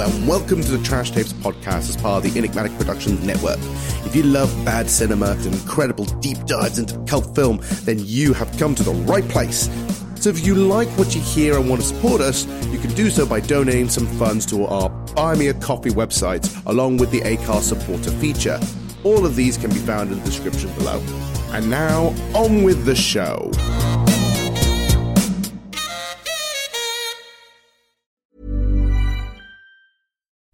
And welcome to the Trash Tapes podcast as part of the Enigmatic Productions Network. If you love bad cinema and incredible deep dives into cult film, then you have come to the right place. So if you like what you hear and want to support us, you can do so by donating some funds to our Buy Me a Coffee website, along with the Acast supporter feature. All of these can be found in the description below. And now, on with the show.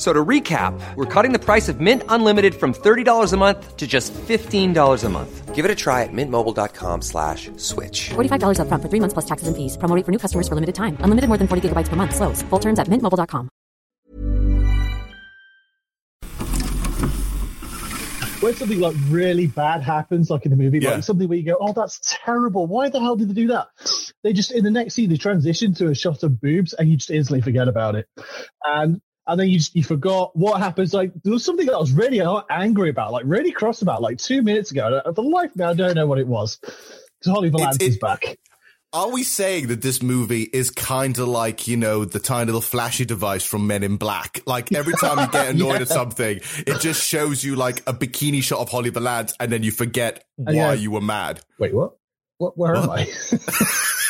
F- So to recap, we're cutting the price of Mint Unlimited from $30 a month to just $15 a month. Give it a try at mintmobile.com slash switch. $45 upfront for three months plus taxes and fees. Promo rate for new customers for limited time. Unlimited more than 40 gigabytes per month. Slows. Full terms at mintmobile.com. when something like really bad happens, like in the movie, Yeah. like something where you go, "Oh, that's terrible! Why the hell did they do that?" They just in the next scene they transition to a shot of boobs, and you just instantly forget about it, and and then you just, you forgot what happens. Like there was something that I was really angry about, like really cross about, like two minutes ago. For the life of me, I don't know what it was. Because Holly Valance is back. Are we saying that this movie is kind of like, you know, the tiny little flashy device from Men in Black? Like every time you get annoyed at something, it just shows you like a bikini shot of Holly Valance and then you forget why yeah. you were mad. Wait, what? What? Where am I?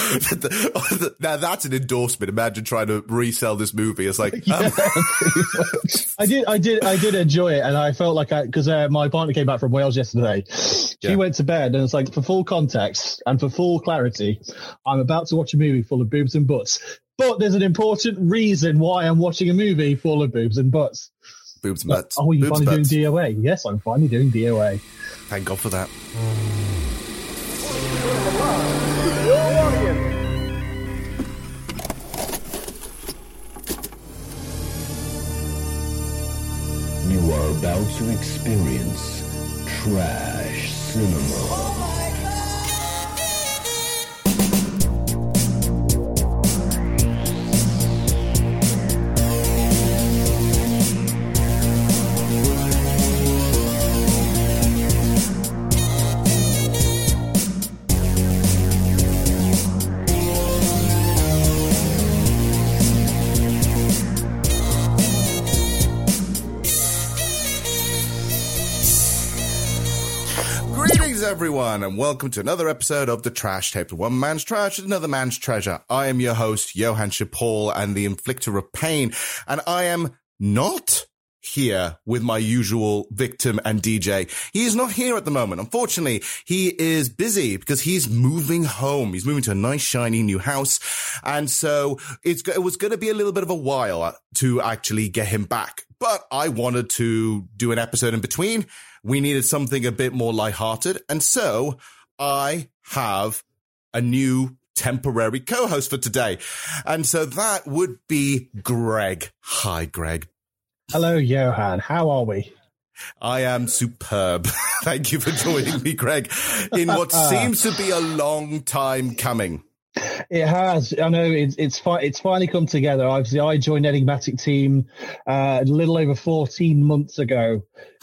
now that's an endorsement. Imagine trying to resell this movie. It's like, um, I did, I did, I did enjoy it, and I felt like I because uh, my partner came back from Wales yesterday. She Yeah. went to bed, and it's like for full context and for full clarity, I'm about to watch a movie full of boobs and butts. But there's an important reason why I'm watching a movie full of boobs and butts. boobs and butts. Oh, you're boobs finally doing DOA? Yes, I'm finally doing DOA. Thank God for that. Are about to experience trash cinema. Oh everyone, and welcome to another episode of The Trash Tape. One man's trash is another man's treasure. I am your host, Johann Shapol, and the inflictor of pain, and I am not here with my usual victim and DJ. He is not here at the moment. Unfortunately, he is busy because he's moving home. He's moving to a nice, shiny new house. And so it was going to be a little bit of a while uh, to actually get him back. But I wanted to do an episode in between. We needed something a bit more lighthearted. And so I have a new temporary co-host for today. And so that would be Greg. Hi, Greg. Hello, Johann. How are we? I am superb. Thank you for joining me, Greg, in what seems to be a long time coming. It has. I know it's it's fi- it's finally come together. Obviously, I joined Enigmatic team uh, a little over fourteen months ago.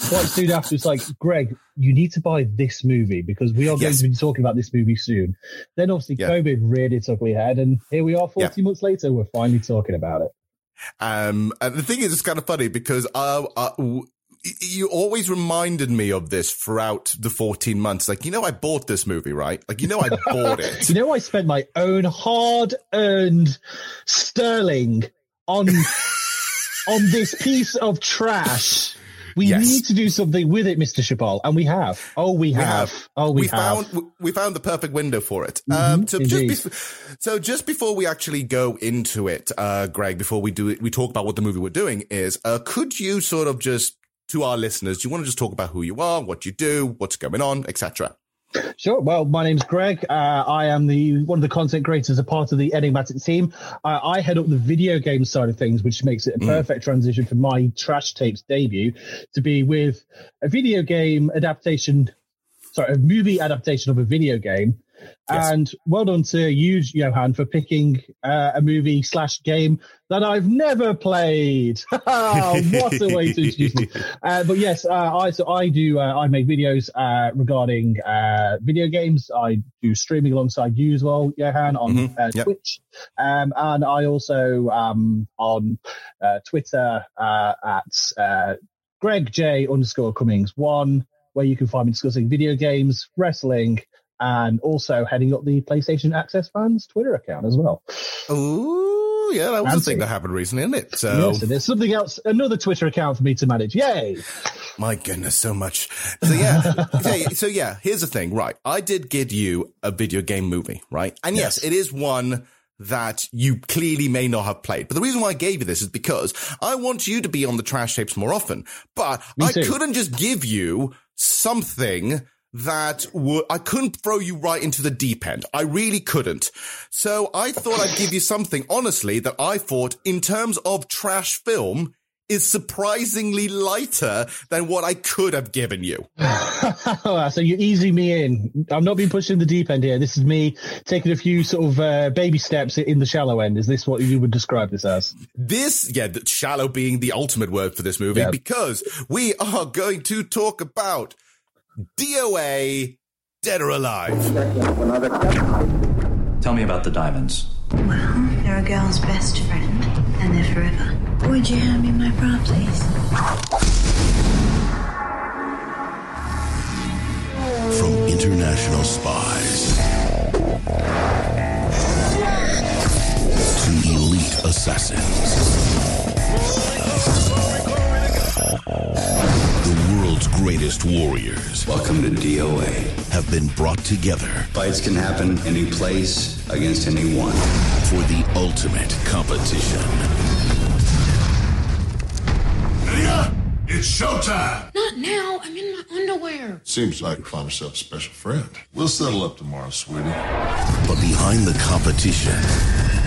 Quite soon after, it's like, Greg, you need to buy this movie because we are going Yes. to be talking about this movie soon. Then, obviously, Yeah. COVID reared its ugly head, and here we are, fourteen Yeah. months later. We're finally talking about it. Um, and the thing is, it's kind of funny because uh, uh, w- you always reminded me of this throughout the 14 months. Like, you know, I bought this movie, right? Like, you know, I bought it. You know, I spent my own hard-earned sterling on on this piece of trash. We Yes. need to do something with it, Mr. Chabal, and we have. Oh, we, We have. have. Oh, we, we have. found we found the perfect window for it. um, so just bef- so just before we actually go into it, uh, Greg, before we do it, we talk about what the movie we're doing is. Uh, could you sort of just to our listeners, do you want to just talk about who you are, what you do, what's going on, etc. Sure. Well, my name's Greg. Uh, I am the one of the content creators, a part of the Enigmatic team. Uh, I head up the video game side of things, which makes it a perfect transition for my Trash Tapes debut to be with a video game adaptation, sorry, a movie adaptation of a video game Yes. And well done to you, Johann, for picking uh, a movie slash game that I've never played. what a way to introduce me! Uh, but yes, uh, I so I do. Uh, I make videos uh, regarding uh, video games. I do streaming alongside you as well, Johann, on Mhm, uh, yep. Twitch, um, and I also um, on uh, Twitter uh, at uh, Greg J underscore Cummings one, where you can find me discussing video games, wrestling, and also heading up the PlayStation Access fans Twitter account as well. Ooh, yeah, that was a thing that happened recently, isn't it? So, Yes, and there's something else, another Twitter account for me to manage. Yay! my goodness, so much. So yeah, so yeah, here's the thing, right? I did give you a video game movie, right? And yes, Yes. it is one that you clearly may not have played. But the reason why I gave you this is because I want you to be on the trash tapes more often. But Me I too. couldn't just give you something that would, I couldn't throw you right into the deep end. I really couldn't. So I thought I'd give you something, honestly, that I thought in terms of trash film is surprisingly lighter than what I could have given you. so you're easing me in. I'm not being pushed in the deep end here. This is me taking a few sort of uh, baby steps in the shallow end. Is this what you would describe this as? This, yeah, shallow being the ultimate word for this movie Yeah. because we are going to talk about DOA Dead or Alive. Tell me about the diamonds. Well, they're a girl's best friend, and they're forever. Would you hand me my bra, please? From international spies to elite assassins. The world's greatest warriors Welcome to DOA. have been brought together Fights can happen any place against anyone. for the ultimate competition. It's showtime! Not now. I'm in my underwear. Seems like you found yourself a special friend. We'll settle up tomorrow, sweetie. But behind the competition,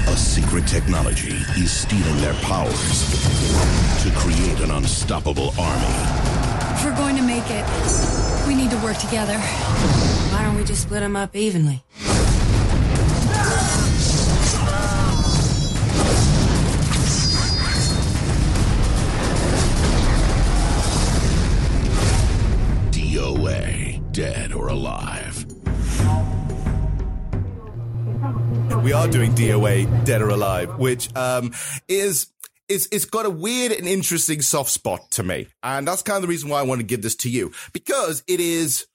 a secret technology is stealing their powers to create an unstoppable army. If we're going to make it, we need to work together. Why don't we just split them up evenly? DOA, dead or alive. We are doing DOA Dead or Alive, which um, is is it's got a weird and interesting soft spot to me, and that's kind of the reason why I want to give this to you because it is,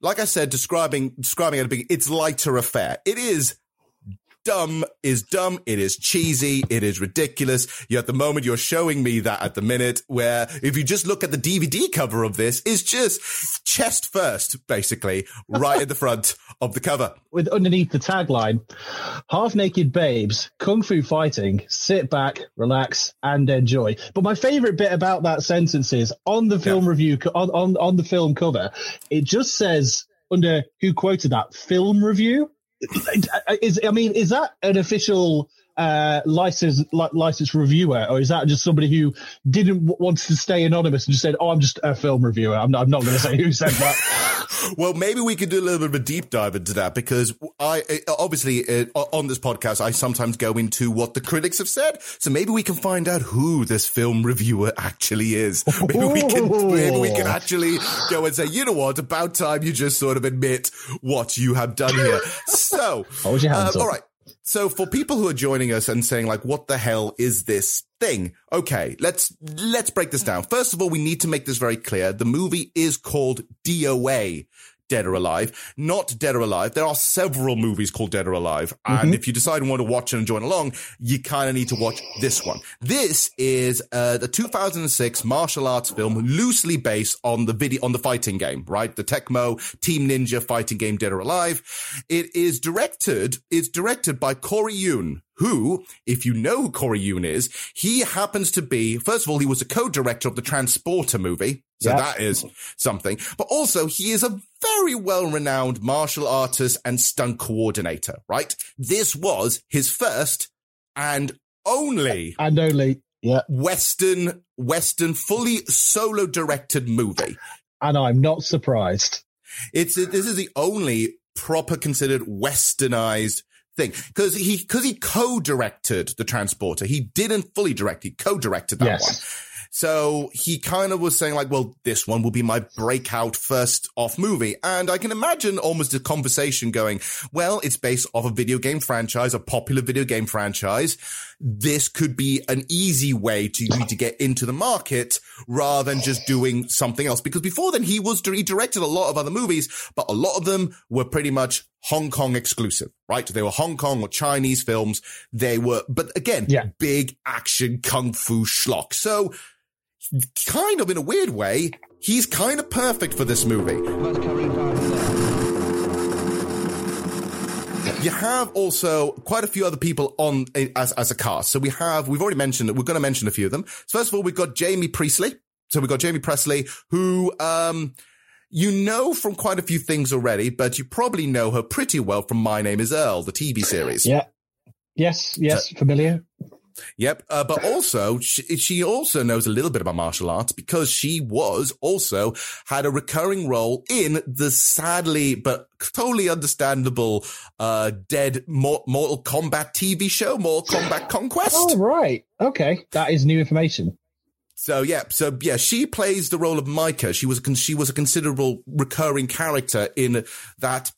like I said, describing describing it, being it's lighter affair. It is dumb is dumb. It is cheesy. It is ridiculous. You at the moment you're showing me that at the minute where if you just look at the DVD cover of this, it's just chest first, basically, right at the front of the cover. With underneath the tagline, half naked babes, kung fu fighting, sit back, relax, and enjoy. But my favorite bit about that sentence is on the film review, on, on, on the film cover, it just says under who quoted that film review. Is I mean, is that an official uh, license li- license reviewer, or is that just somebody who didn't w- want to stay anonymous and just said, "Oh, I'm just a film reviewer. I'm not, I'm not going to say who said that." Well, maybe we could do a little bit of a deep dive into that because I obviously uh, on this podcast I sometimes go into what the critics have said. So maybe we can find out who this film reviewer actually is. Maybe we can maybe we can actually go and say, you know what, about time you just sort of admit what you have done here. So, Hold your hands um, all right. So for people who are joining us and saying like, what the hell is this thing? Okay, let's, let's break this down. First of all, we need to make this very clear. The movie is called DOA. Dead or Alive, not Dead or Alive. There are several movies called Dead or Alive. And if you decide you want to watch it and join along, you kind of need to watch this one. This is uh, the 2006 martial arts film loosely based on the video, on the fighting game, right? The Tecmo Team Ninja fighting game Dead or Alive. It is directed, it's directed by Corey Yuen, who, if you know who Corey Yuen is, he happens to be, first of all, he was a co-director of the Transporter movie. So Yeah. that is something. But also, he is a very well-renowned martial artist and stunt coordinator, right? This was his first and only and only, yeah, Western, Western, fully solo directed movie. and I'm not surprised. It's this is the only proper considered westernized thing. Because he because he co-directed the transporter. He didn't fully direct he co-directed that Yes. one. So he kind of was saying like well this one will be my breakout first off movie. And i can imagine almost a conversation going well it's based off a video game franchise a popular video game franchise this could be an easy way to you to get into the market rather than just doing something else. Because before then, he was he directed a lot of other movies, but a lot of them were pretty much Hong Kong exclusive, right? They were Hong Kong or Chinese films. They were, but again, Yeah. big action kung fu schlock. So, kind of in a weird way, he's kind of perfect for this movie. You have also quite a few other people on as as a cast. So we have we've already mentioned that we're going to mention a few of them. So first of all, we've got Jamie Priestley. So we've got Jaime Pressly, who um you know from quite a few things already, but you probably know her pretty well from My Name Is Earl, the TV series. Yeah. Yes, yes, familiar. Yep. Uh, but also, she, she also knows a little bit about martial arts because she was also had a recurring role in the sadly but totally understandable uh, dead Mor- Mortal Kombat TV show, Mortal Kombat Conquest. Oh, right. Okay. That is new information. So yeah, so yeah, she plays the role of Micah. She was a she was a considerable recurring character in that.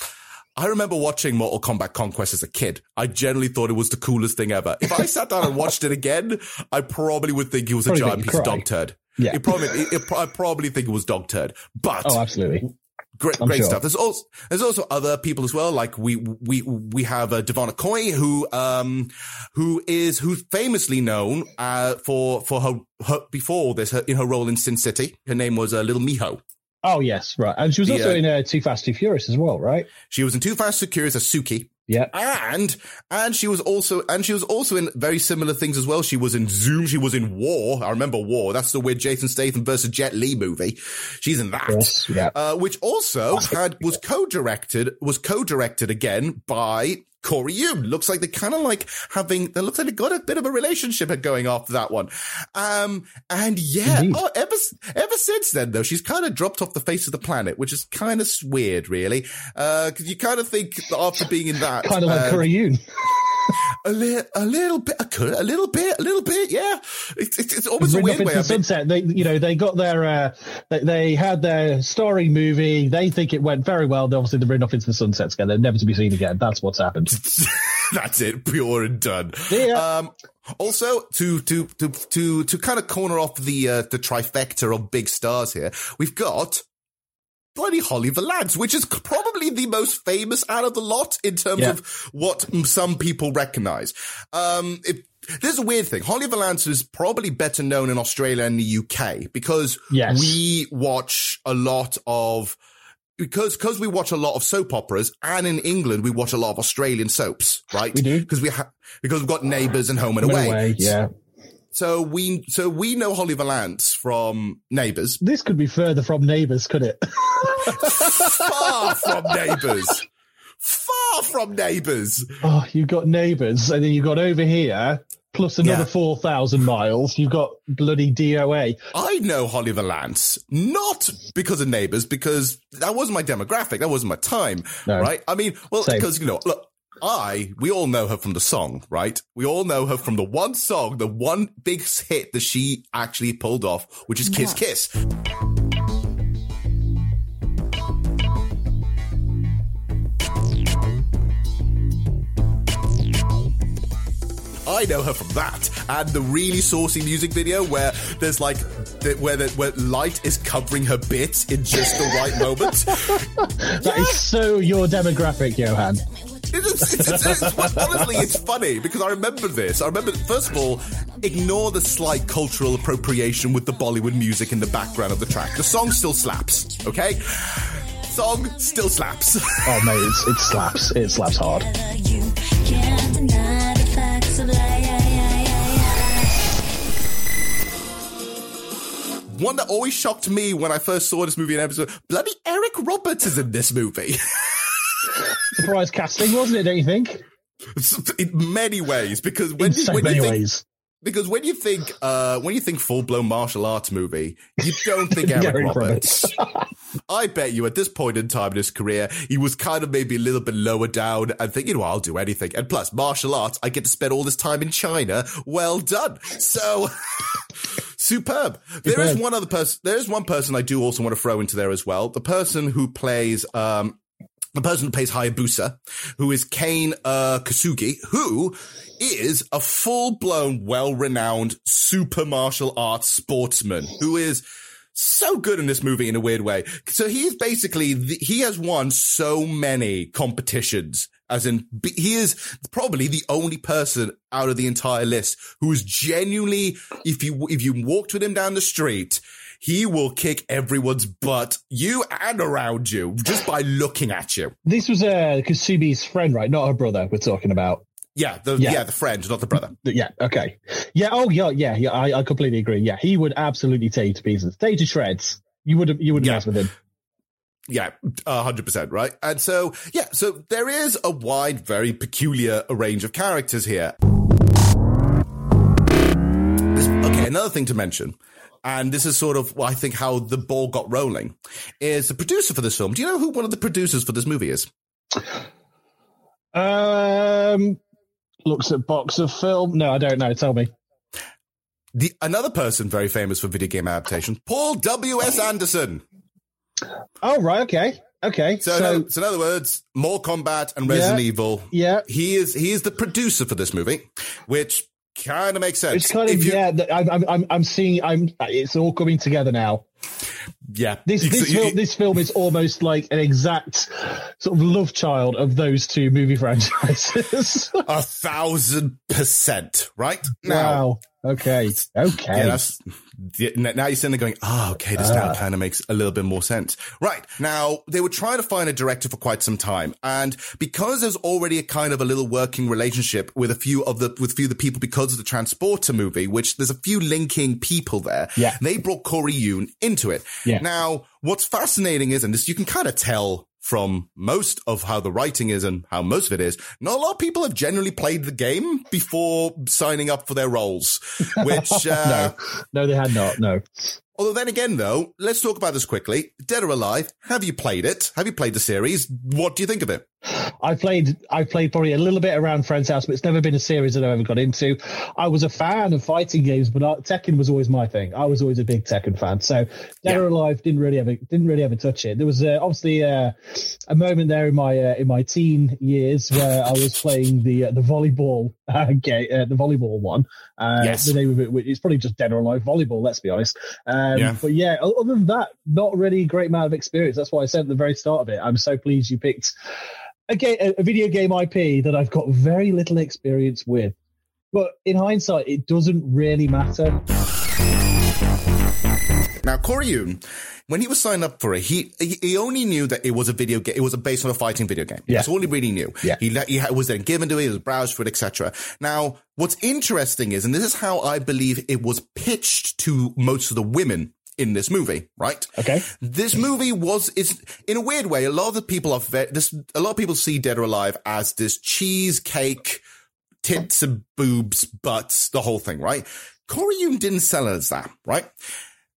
I remember watching Mortal Kombat Conquest as a kid. I generally thought it was the coolest thing ever. If I sat down and watched it again, I probably would think it was a giant piece of dog turd. Yeah. It probably, it, it, I probably think it was dog turd. But Oh, absolutely. great, I'm great sure. stuff. There's also there's also other people as well. Like we we we have uh, Devon Aoki, who um who is who's famously known uh for for her, her before this her, in her role in Sin City. Her name was uh, Little Miho. Oh, yes, right. And she was The, also uh, in uh, Too Fast, Too Furious as well, right? She was in Too Fast, Too Curious as Suki. Yeah. And and she was also and she was also in very similar things as well. She was in Zoom. She was in War. I remember War. That's the weird Jason Statham versus Jet Li movie. She's in that. Yes, yeah. Uh, which also had was co-directed was co-directed again by Corey Yuen. Looks like they kind of like having. They looks like they got a bit of a relationship going after that one. Um, and yeah, Indeed. oh, ever ever since then though, she's kind of dropped off the face of the planet, which is kind of weird, really. Uh, because you kind of think that after being in that, Kind of like uh, Corey Yuen. A little, a little bit, a, little bit, a little bit, yeah. It's it's, it's almost a weird way. the it. sunset. They, you know, they got their, uh, they, they had their story movie. They think it went very well. Then Obviously, they're ridden off into the sunset together, never to be seen again. That's what's happened. That's it, pure and done. Yeah. Um, also, to to to to to kind of corner off the uh, the trifecta of big stars here, we've got bloody Holly Valance, which is probably the most famous out of the lot in terms Yeah. of what some people recognize. Um, it, there's a weird thing. Holly Valance is probably better known in Australia and the UK because Yes. we watch a lot of because because we watch a lot of soap operas, and in England we watch a lot of Australian soaps, right? We do. because we ha- because we've got Neighbours and Home and Away. away, yeah. So we so we know Holly Valance from Neighbours, This could be further from Neighbours, could it? far from Neighbours, far from Neighbours. oh, you've got Neighbours, and then you've got over here, plus another Yeah. 4,000 miles. You've got bloody DOA. I know Holly Valance not because of Neighbours, because that wasn't my demographic, that wasn't my time, No. right? I mean, well, Same. because you know, look. I, we all know her from the song, right? We all know her from the one song, the one big hit that she actually pulled off, which is Kiss Kiss. I know her from that and the really saucy music video where there's like the, where the, where light is covering her bits in just the right moment. That is so your demographic, Johann. It's, it's, it's, it's, honestly, it's funny because I remember this. I remember, first of all, ignore the slight cultural appropriation with the Bollywood music in the background of the track. The song still slaps, okay? Song still slaps. Oh, mate, it's, it slaps. It slaps hard. One that always shocked me when I first saw this movie in episode, bloody Eric Roberts is in this movie. Surprise casting, wasn't it, don't you think? in many ways, because when In you, so when you many think, ways. because when you think uh, when you think full blown martial arts movie, you don't think Eric Roberts. I bet you at this point in time in his career, he was kind of maybe a little bit lower down and thinking, well, I'll do anything. And plus, martial arts, I get to spend all this time in China. Well done. So superb. There is one other person. There is one person I do also want to throw into there as well. The person who plays, um, the person who plays Hayabusa, who is Kane uh, Kosugi, who is a full blown, well renowned super martial arts sportsman who is so good in this movie in a weird way. So he's basically, the, he has won so many competitions as in he is probably the only person out of the entire list who is genuinely, if you, if you walked with him down the street, he will kick everyone's butt, you and around you, just by looking at you. This was uh, Kasumi's friend, right? Not her brother. We're talking about. Yeah, the Yeah. yeah, the friend, not the brother. Yeah. Okay. Yeah. Oh, yeah. Yeah. Yeah. I, I completely agree. Yeah, he would absolutely tear you to pieces, tear you to shreds. You would. You wouldn't Yeah. mess with him. Yeah, a hundred percent, right? And so, yeah, so there is a wide, very peculiar range of characters here. Okay, another thing to mention, and this is sort of, well, I think, how the ball got rolling, is the producer for this film. Do you know who one of the producers for this movie is? Um, looks at box of film. No, I don't know. Tell me. The another person very famous for video game adaptation, Paul W. S. Anderson. Oh, right. Okay. Okay. So, So, in other- so in other words, Mortal Kombat and Resident Yeah. Evil. yeah. He is he is the producer for this movie, which kind of makes sense. It's kind of you- yeah. I'm, I'm, I'm, seeing. I'm. It's all coming together now. yeah. This this you- film this film is almost like an exact sort of love child of those two movie franchises. a thousand percent, right? Now, wow. Okay. Okay. yeah, n- now you're sitting there going, oh, okay, this now ah. kind of makes a little bit more sense. Right. Now, they were trying to find a director for quite some time. And because there's already a kind of a little working relationship with a few of the, with a few of the people because of the Transporter movie, which there's a few linking people there. Yeah. They brought Corey Yuen into it. Yeah. Now, what's fascinating is, and this you can kind of tell from most of how the writing is and how most of it is, not a lot of people have generally played the game before signing up for their roles, which, uh, no, no, they had not. No. Although then again, though, let's talk about this quickly. Dead or Alive, have you played it? Have you played the series? What do you think of it? I played I played probably a little bit around Friend's House, but it's never been a series that I've ever got into. I was a fan of fighting games, but uh, Tekken was always my thing. I was always a big Tekken fan. So Dead or Alive didn't really ever didn't really ever touch it. There was uh, obviously uh, a moment there in my uh, in my teen years where I was playing the uh, the volleyball uh, game, uh, the volleyball one. Uh, Yes. The name of it it's probably just Dead or Alive volleyball. Let's be honest. Um, Yeah. But yeah, other than that, not really a great amount of experience. That's why I said at the very start of it, I'm so pleased you picked a, ga- a a video game IP that I've got very little experience with. But in hindsight, it doesn't really matter. Now, Yuen, when he was signed up for it, he he only knew that it was a video game. It was based on a fighting video game. Yeah. That's all he really knew. Yeah. He he was then given to it. He was browsed for it, etc. Now, what's interesting is, and this is how I believe it was pitched to most of the women in this movie, right? Okay. This movie was is in a weird way. A lot of the people are ve- this. A lot of people see Dead or Alive as this cheesecake, tits and boobs, butts, the whole thing, right? Corey Yuen didn't sell it as that, right?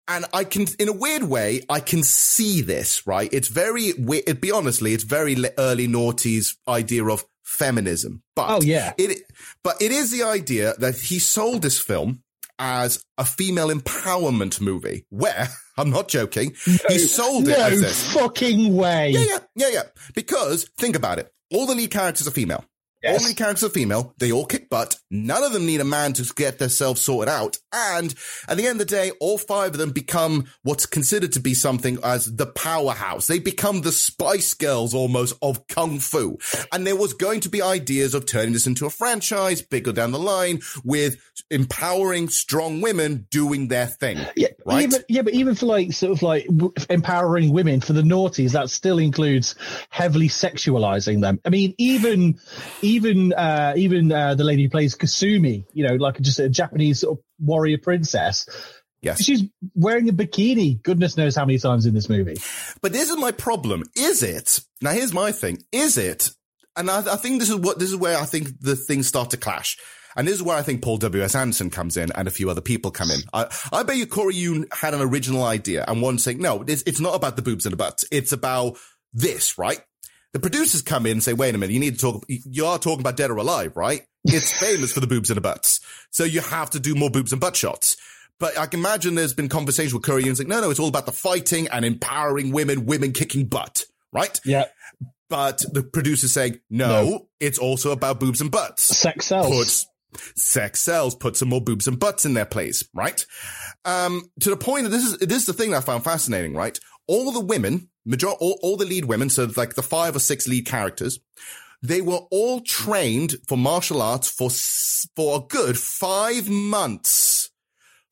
And I can, in a weird way, I can see this, right? It's very, we- it be honestly, it's very early noughties idea of feminism. But Oh, yeah. it, but it is the idea that he sold this film as a female empowerment movie where, I'm not joking, he sold it no as this. fucking way. Yeah, yeah, yeah, yeah. Because think about it. All the lead characters are female. Yes. All the lead characters are female. They all kick butt. None of them need a man to get themselves sorted out. And at the end of the day, all five of them become what's considered to be something as the powerhouse. They become the Spice Girls almost of Kung Fu. And there was going to be ideas of turning this into a franchise bigger down the line with empowering strong women doing their thing. Yeah, Right? even yeah, but even for like sort of like empowering women for the naughties, that still includes heavily sexualizing them. I mean, even even uh, even uh, the lady who plays Kasumi, you know, like just a Japanese sort of warrior princess. Yes. She's wearing a bikini. Goodness knows how many times in this movie. But this is my problem. Is it? Now here's my thing. Is it? And I, I think this is what, this is where I think the things start to clash. and this is where I think Paul W.S. Anderson comes in and a few other people come in. I, I bet you Corey Yuen had an original idea and one saying, no, it's, it's not about the boobs and the butts. It's about this, right? The producers come in and say, wait a minute, you need to talk, you are talking about dead or alive, right? It's famous for the boobs and the butts. So you have to do more boobs and butt shots. But I can imagine there's been conversations with Corey Yuen's like, no, no, it's all about the fighting and empowering women, women kicking butt, right? Yeah. But the producer's saying, no, No. it's also about boobs and butts. Sex sells. Puts, sex sells, put some more boobs and butts in their place, right? Um, to the point that this is, this is the thing that I found fascinating, right? All the women, major, all, all the lead women, so like the five or six lead characters, they were all trained for martial arts for, for a good five months.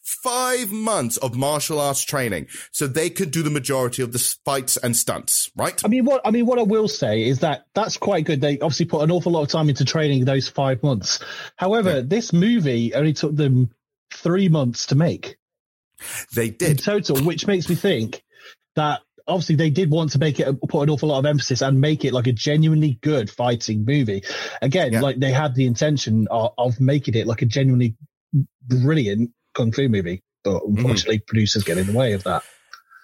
Five months of martial arts training so they could do the majority of the fights and stunts, right? I mean, what I mean, what I will say is that that's quite good. They obviously put an awful lot of time into training those five months. However, this movie only took them three months to make They did in total, which makes me think that obviously they did want to make it put an awful lot of emphasis and make it like a genuinely good fighting movie. Again, Yeah. like they had the intention of, of making it like a genuinely brilliant kung fu movie, but mm-hmm. unfortunately, producers get in the way of that.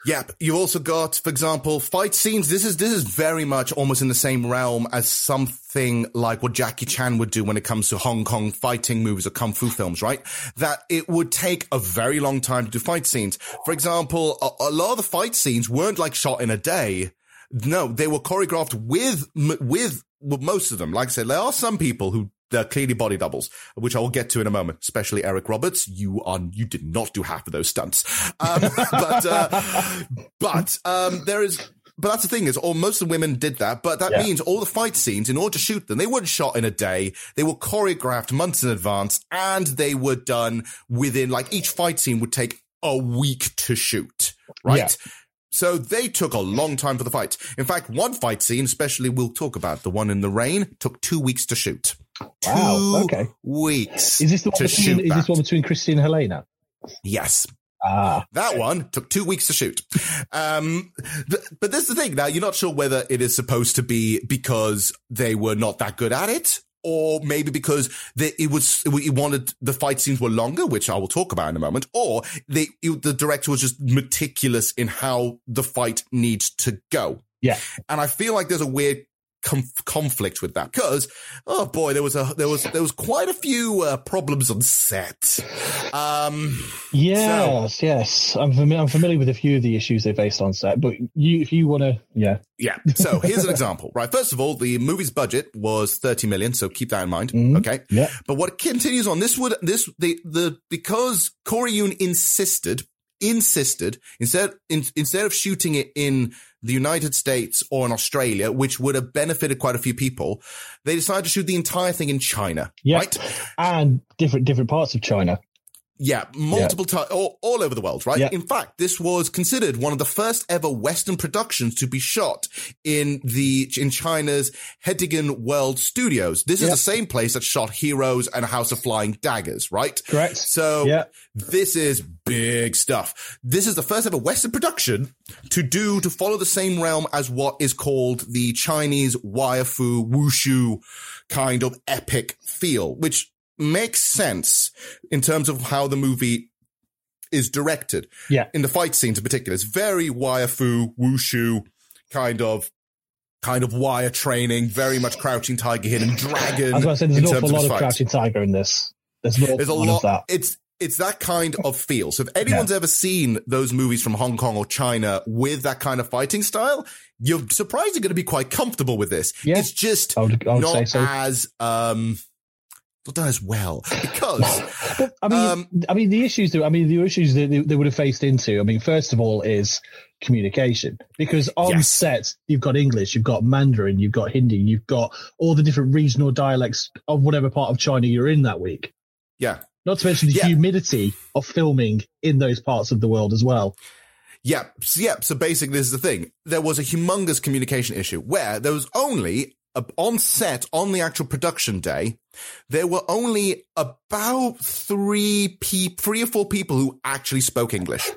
Yep. You've also got, for example, fight scenes. This is, this is very much almost in the same realm as something like what Jackie Chan would do when it comes to Hong Kong fighting movies or kung fu films, right? That it would take a very long time to do fight scenes. For example, a, a lot of the fight scenes weren't like shot in a day. No, they were choreographed with, with, with most of them. Like I said, there are some people who they're clearly body doubles, which I will get to in a moment, especially Eric Roberts. You are, you did not do half of those stunts. Um, but, uh, but, um, there is, but that's the thing is, all most of the women did that, but that Yeah. means all the fight scenes, in order to shoot them, they weren't shot in a day. They were choreographed months in advance and they were done within, like each fight scene would take a week to shoot, right? Yeah. So they took a long time for the fights. In fact, one fight scene, especially we'll talk about the one in the rain, took two weeks to shoot. Wow, Two okay. weeks. Is this the one between, is this one between Christy and Helena? Yes. Ah, That one took two weeks to shoot. Um, th- but this is the thing. Now, you're not sure whether it is supposed to be because they were not that good at it, or maybe because they, it was, it wanted, the fight scenes were longer, which I will talk about in a moment, or they, it- the director was just meticulous in how the fight needs to go. yeah. And I feel like there's a weird conflict with that because, oh boy, there was a, there was, there was quite a few uh, problems on set. Um, Yes, yes. I'm, I'm familiar with a few of the issues they faced on set, but you, if you want to, yeah. Yeah. So here's an example, right? First of all, the movie's budget was 30 million. So keep that in mind. Mhm. Okay. Yeah. But what continues on this would, this, the, the, because Corey Yuen insisted, insisted instead, in, instead of shooting it in the United States or in Australia, which would have benefited quite a few people, they decided to shoot the entire thing in China. Yeah. Right. And different, different parts of China. Yeah, multiple times, all, all over the world, right? Yeah. In fact, this was considered one of the first ever Western productions to be shot in the, in China's Hengdian World Studios. This is the same place that shot Heroes and House of Flying Daggers, right? Correct. So Yeah. this is big stuff. This is the first ever Western production to do, to follow the same realm as what is called the Chinese wire fu wushu kind of epic feel, which makes sense in terms of how the movie is directed. Yeah. In the fight scenes in particular, it's very wire fu, wushu kind of, kind of wire training, very much crouching tiger, hidden dragon. As I was going to say, there's an awful lot of. Crouching Tiger in this. There's There's a lot, lot. of that. It's it's that kind of feel. So if anyone's ever seen those movies from Hong Kong or China with that kind of fighting style, you're surprisingly going to be quite comfortable with this. Yeah. It's just I would- I would not say so. as um not done as well because But, I mean, Um, I mean, the issues that I mean, the issues that they, they would have faced into. I mean, first of all, is communication because on Yes. set you've got English, you've got Mandarin, you've got Hindi, you've got all the different regional dialects of whatever part of China you're in that week. yeah. Not to mention the Yeah. humidity of filming in those parts of the world as well. Yeah, so, yeah. So basically, this is the thing. There was a humongous communication issue where there was only on set on the actual production day, there were only about three pe- three or four people who actually spoke English.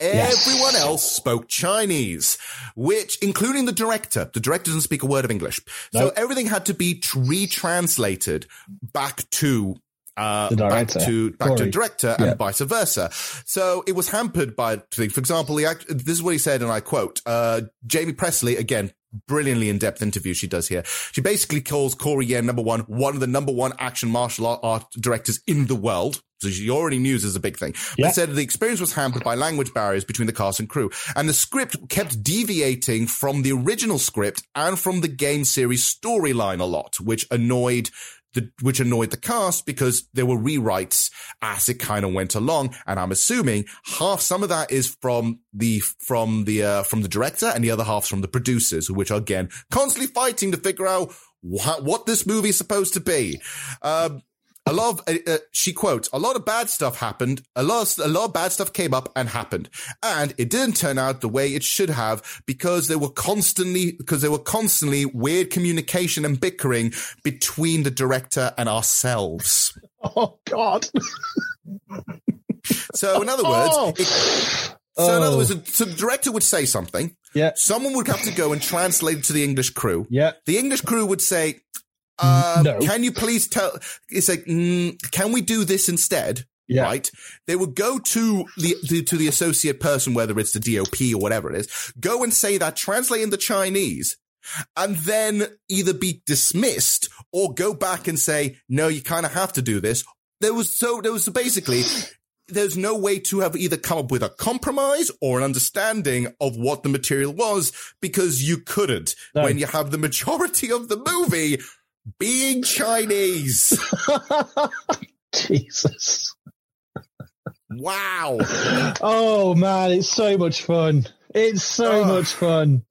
Yes. Everyone else spoke Chinese, which, including the director, the director doesn't speak a word of English. So everything had to be tr- retranslated back to uh, The back director, to back to Corey. director Yeah. and vice versa. So it was hampered by, for example, the act, this is what he said, and I quote: uh, "Jaime Pressly again." Brilliantly in depth interview she does here. She basically calls Corey Yuen number one, one of the number one action martial art, art directors in the world. So she already knew this is a big thing. But Yeah. said the experience was hampered by language barriers between the cast and crew. And the script kept deviating from the original script and from the game series storyline a lot, which annoyed the, which annoyed the cast because there were rewrites as it kind of went along. And I'm assuming half, some of that is from the, from the, uh, from the director and the other half's from the producers, which are again constantly fighting to figure out what, what this movie is supposed to be. Um, a lot of, uh, uh, she quotes, a lot of bad stuff happened. A lot, of, a lot of bad stuff came up and happened. And it didn't turn out the way it should have because there were constantly, because there were constantly weird communication and bickering between the director and ourselves. Oh God. So in other words, Oh. it- so in other words, so the director would say something. Yeah. Someone would have to go and translate it to the English crew. Yeah. The English crew would say, um, No. can you please tell, it's like, mm, can we do this instead? Yeah. Right. They would go to the, the, to the associate person, whether it's the DOP or whatever it is, go and say that, translate into Chinese and then either be dismissed or go back and say, no, you kind of have to do this. There was so, there was basically, there's no way to have either come up with a compromise or an understanding of what the material was because you couldn't No. when you have the majority of the movie being Chinese. Jesus. wow. Oh man, it's so much fun. It's so Oh. much fun.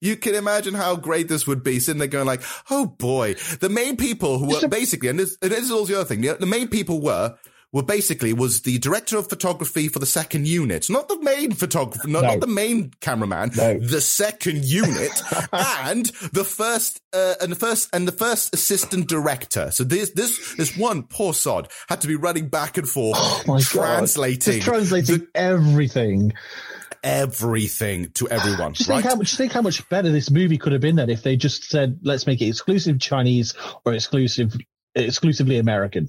You can imagine how great this would be sitting there going like, oh boy, the main people who were basically, and this, and this is also the other thing, the, the main people were, were basically was the director of photography for the second unit, not the main photographer, not, No. not the main cameraman, No. the second unit, and the first, uh, and the first, and the first assistant director. So this, this, this one poor sod had to be running back and forth, Oh translating, translating everything. everything to everyone, Just right? think how much think how much better this movie could have been then if they just said, let's make it exclusive Chinese or exclusive exclusively American.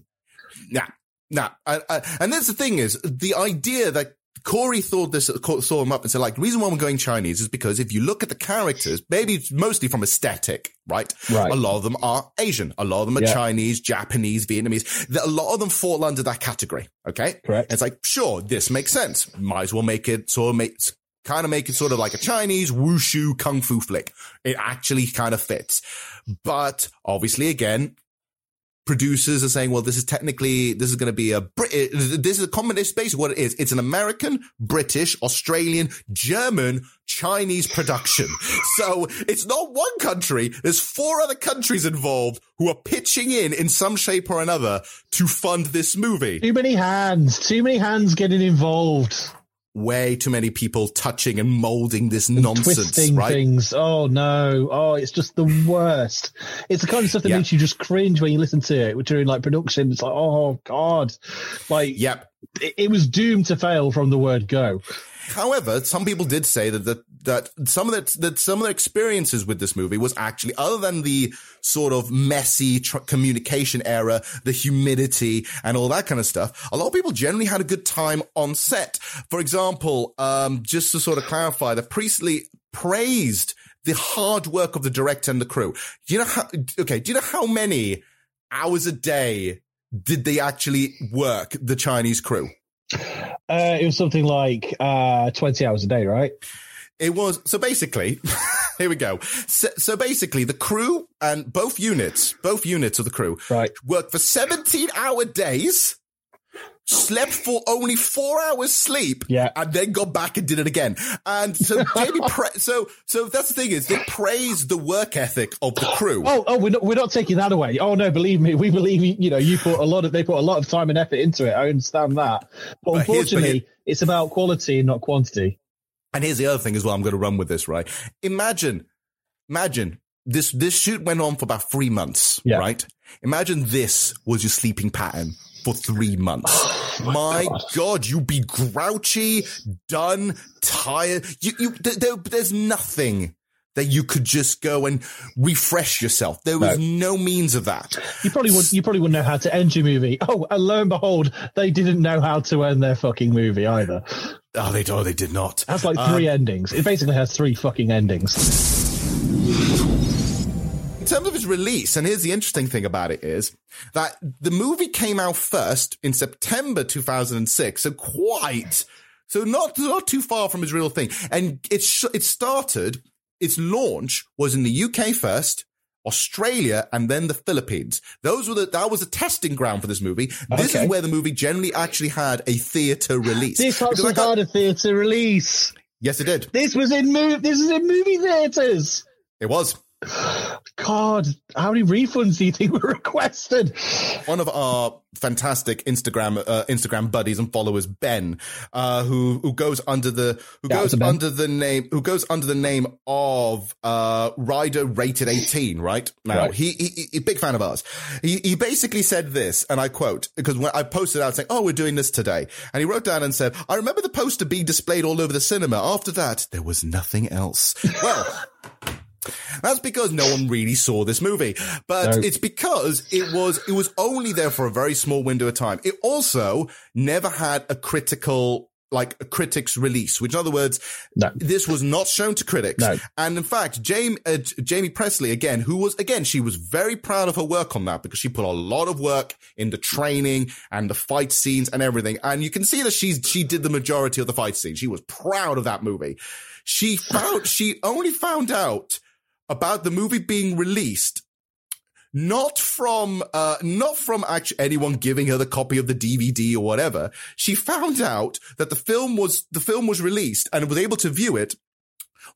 Nah, nah. I, I, and that's the thing is the idea that Corey thought this, saw him up and said, like, the reason why we're going Chinese is because if you look at the characters, maybe it's mostly from aesthetic, right? Right. A lot of them are Asian. A lot of them are Yeah. Chinese, Japanese, Vietnamese. A lot of them fall under that category. Okay. Correct. It's like, sure, this makes sense. Might as well make it sort of make, kind of make it sort of like a Chinese wushu kung fu flick. It actually kind of fits. But obviously, again, producers are saying, well, this is technically, this is going to be a, Brit- this is a combination, basically what it is. It's an American, British, Australian, German, Chinese production. so it's not one country. There's four other countries involved who are pitching in in some shape or another to fund this movie. Too many hands, too many hands getting involved. Way too many people touching and molding this nonsense, twisting right? things. Oh no! Oh, it's just the worst. It's the kind of stuff that Yeah. makes you just cringe when you listen to it during like production. It's like, oh god, like Yep. it, it was doomed to fail from the word go. However, some people did say that that, that some of the, that some of the experiences with this movie was actually other than the sort of messy tr- communication era, the humidity and all that kind of stuff. A lot of people generally had a good time on set. For example, um, just to sort of clarify, the Priestley praised the hard work of the director and the crew. Do you know how? Okay, do you know how many hours a day did they actually work? The Chinese crew. Uh, it was something like uh, twenty hours a day, right? It was so basically. here we go. So, so basically, the crew and both units, both units of the crew, Right. worked for seventeen-hour days. Slept for only four hours sleep, Yeah. and then got back and did it again. And so, pra- so, so that's the thing is they praised the work ethic of the crew. Oh, oh, we're not we're not taking that away. Oh no, believe me, we believe you. You know, you put a lot of they put a lot of time and effort into it. I understand that, but, But here's- but unfortunately, here- it's about quality and not quantity. And here's the other thing as well. I'm going to run with this, right? Imagine, imagine this, this shoot went on for about three months, Yeah. right? Imagine this was your sleeping pattern for three months. Oh my God. you'd be grouchy, done, tired. You, you, there, there- there's nothing that you could just go and refresh yourself. There was no, means of that. You probably would. You probably wouldn't know how to end your movie. Oh, and lo and behold, they didn't know how to end their fucking movie either. Oh, they oh, they did not. It has like three Um, endings. It basically has three fucking endings. In terms of its release, and here's the interesting thing about it is that the movie came out first in September 2006, so quite, so not not too far from its real thing, and it sh- it started. Its launch was in the UK first. Australia and then the Philippines. Those were the, that was a testing ground for this movie. This Okay. is where the movie generally actually had a theater release. This I got- had a theatre release. yes, it did. This was in move. This is in movie theaters. It was. God, how many refunds do you think were requested? one of our fantastic Instagram uh, Instagram buddies and followers, Ben, uh, who who goes under the who Yeah, goes under the name who goes under the name of uh, Rider Rated 18. Right now, Right. he, he he big fan of ours. He he basically said this, and I quote because when I posted out saying, "Oh, we're doing this today," and he wrote down and said, "I remember the poster being displayed all over the cinema. After that, there was nothing else." Well. That's because no one really saw this movie, but No. it's because it was it was only there for a very small window of time. It also never had a critical like a critics release, which in other words, No. this was not shown to critics. No. And in fact, Jaime uh, Jaime Pressly again, who was again she was very proud of her work on that because she put a lot of work in the training and the fight scenes and everything. And you can see that she's she did the majority of the fight scenes. She was proud of that movie. She found she only found out about the movie being released not from uh not from actually anyone giving her the copy of the DVD or whatever she found out that the film was the film was released and was able to view it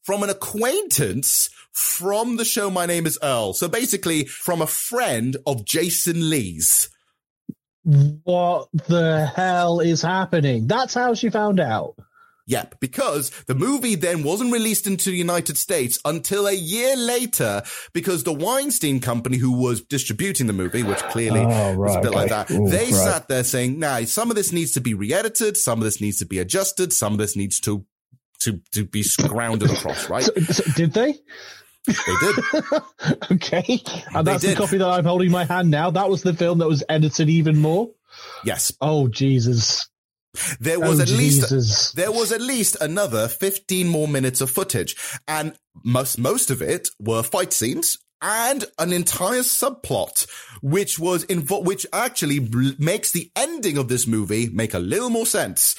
from an acquaintance from the show My Name is Earl so basically from a friend of Jason Lee's What the hell is happening? That's how she found out. Yep, because the movie then wasn't released into the United States until a year later because the Weinstein company who was distributing the movie, which clearly Oh, was a right, bit like that, Ooh, they right. sat there saying, nah, some of this needs to be re-edited, some of this needs to be adjusted, some of this needs to to to be grounded across, right? So, so did they? They did. okay. And They that's the copy that I'm holding in my hand now. That was the film that was edited even more. Yes. Oh, Jesus. There was Oh, at least Jesus. there was at least another 15 more minutes of footage and most most of it were fight scenes and an entire subplot which was invo- which actually bl- makes the ending of this movie make a little more sense.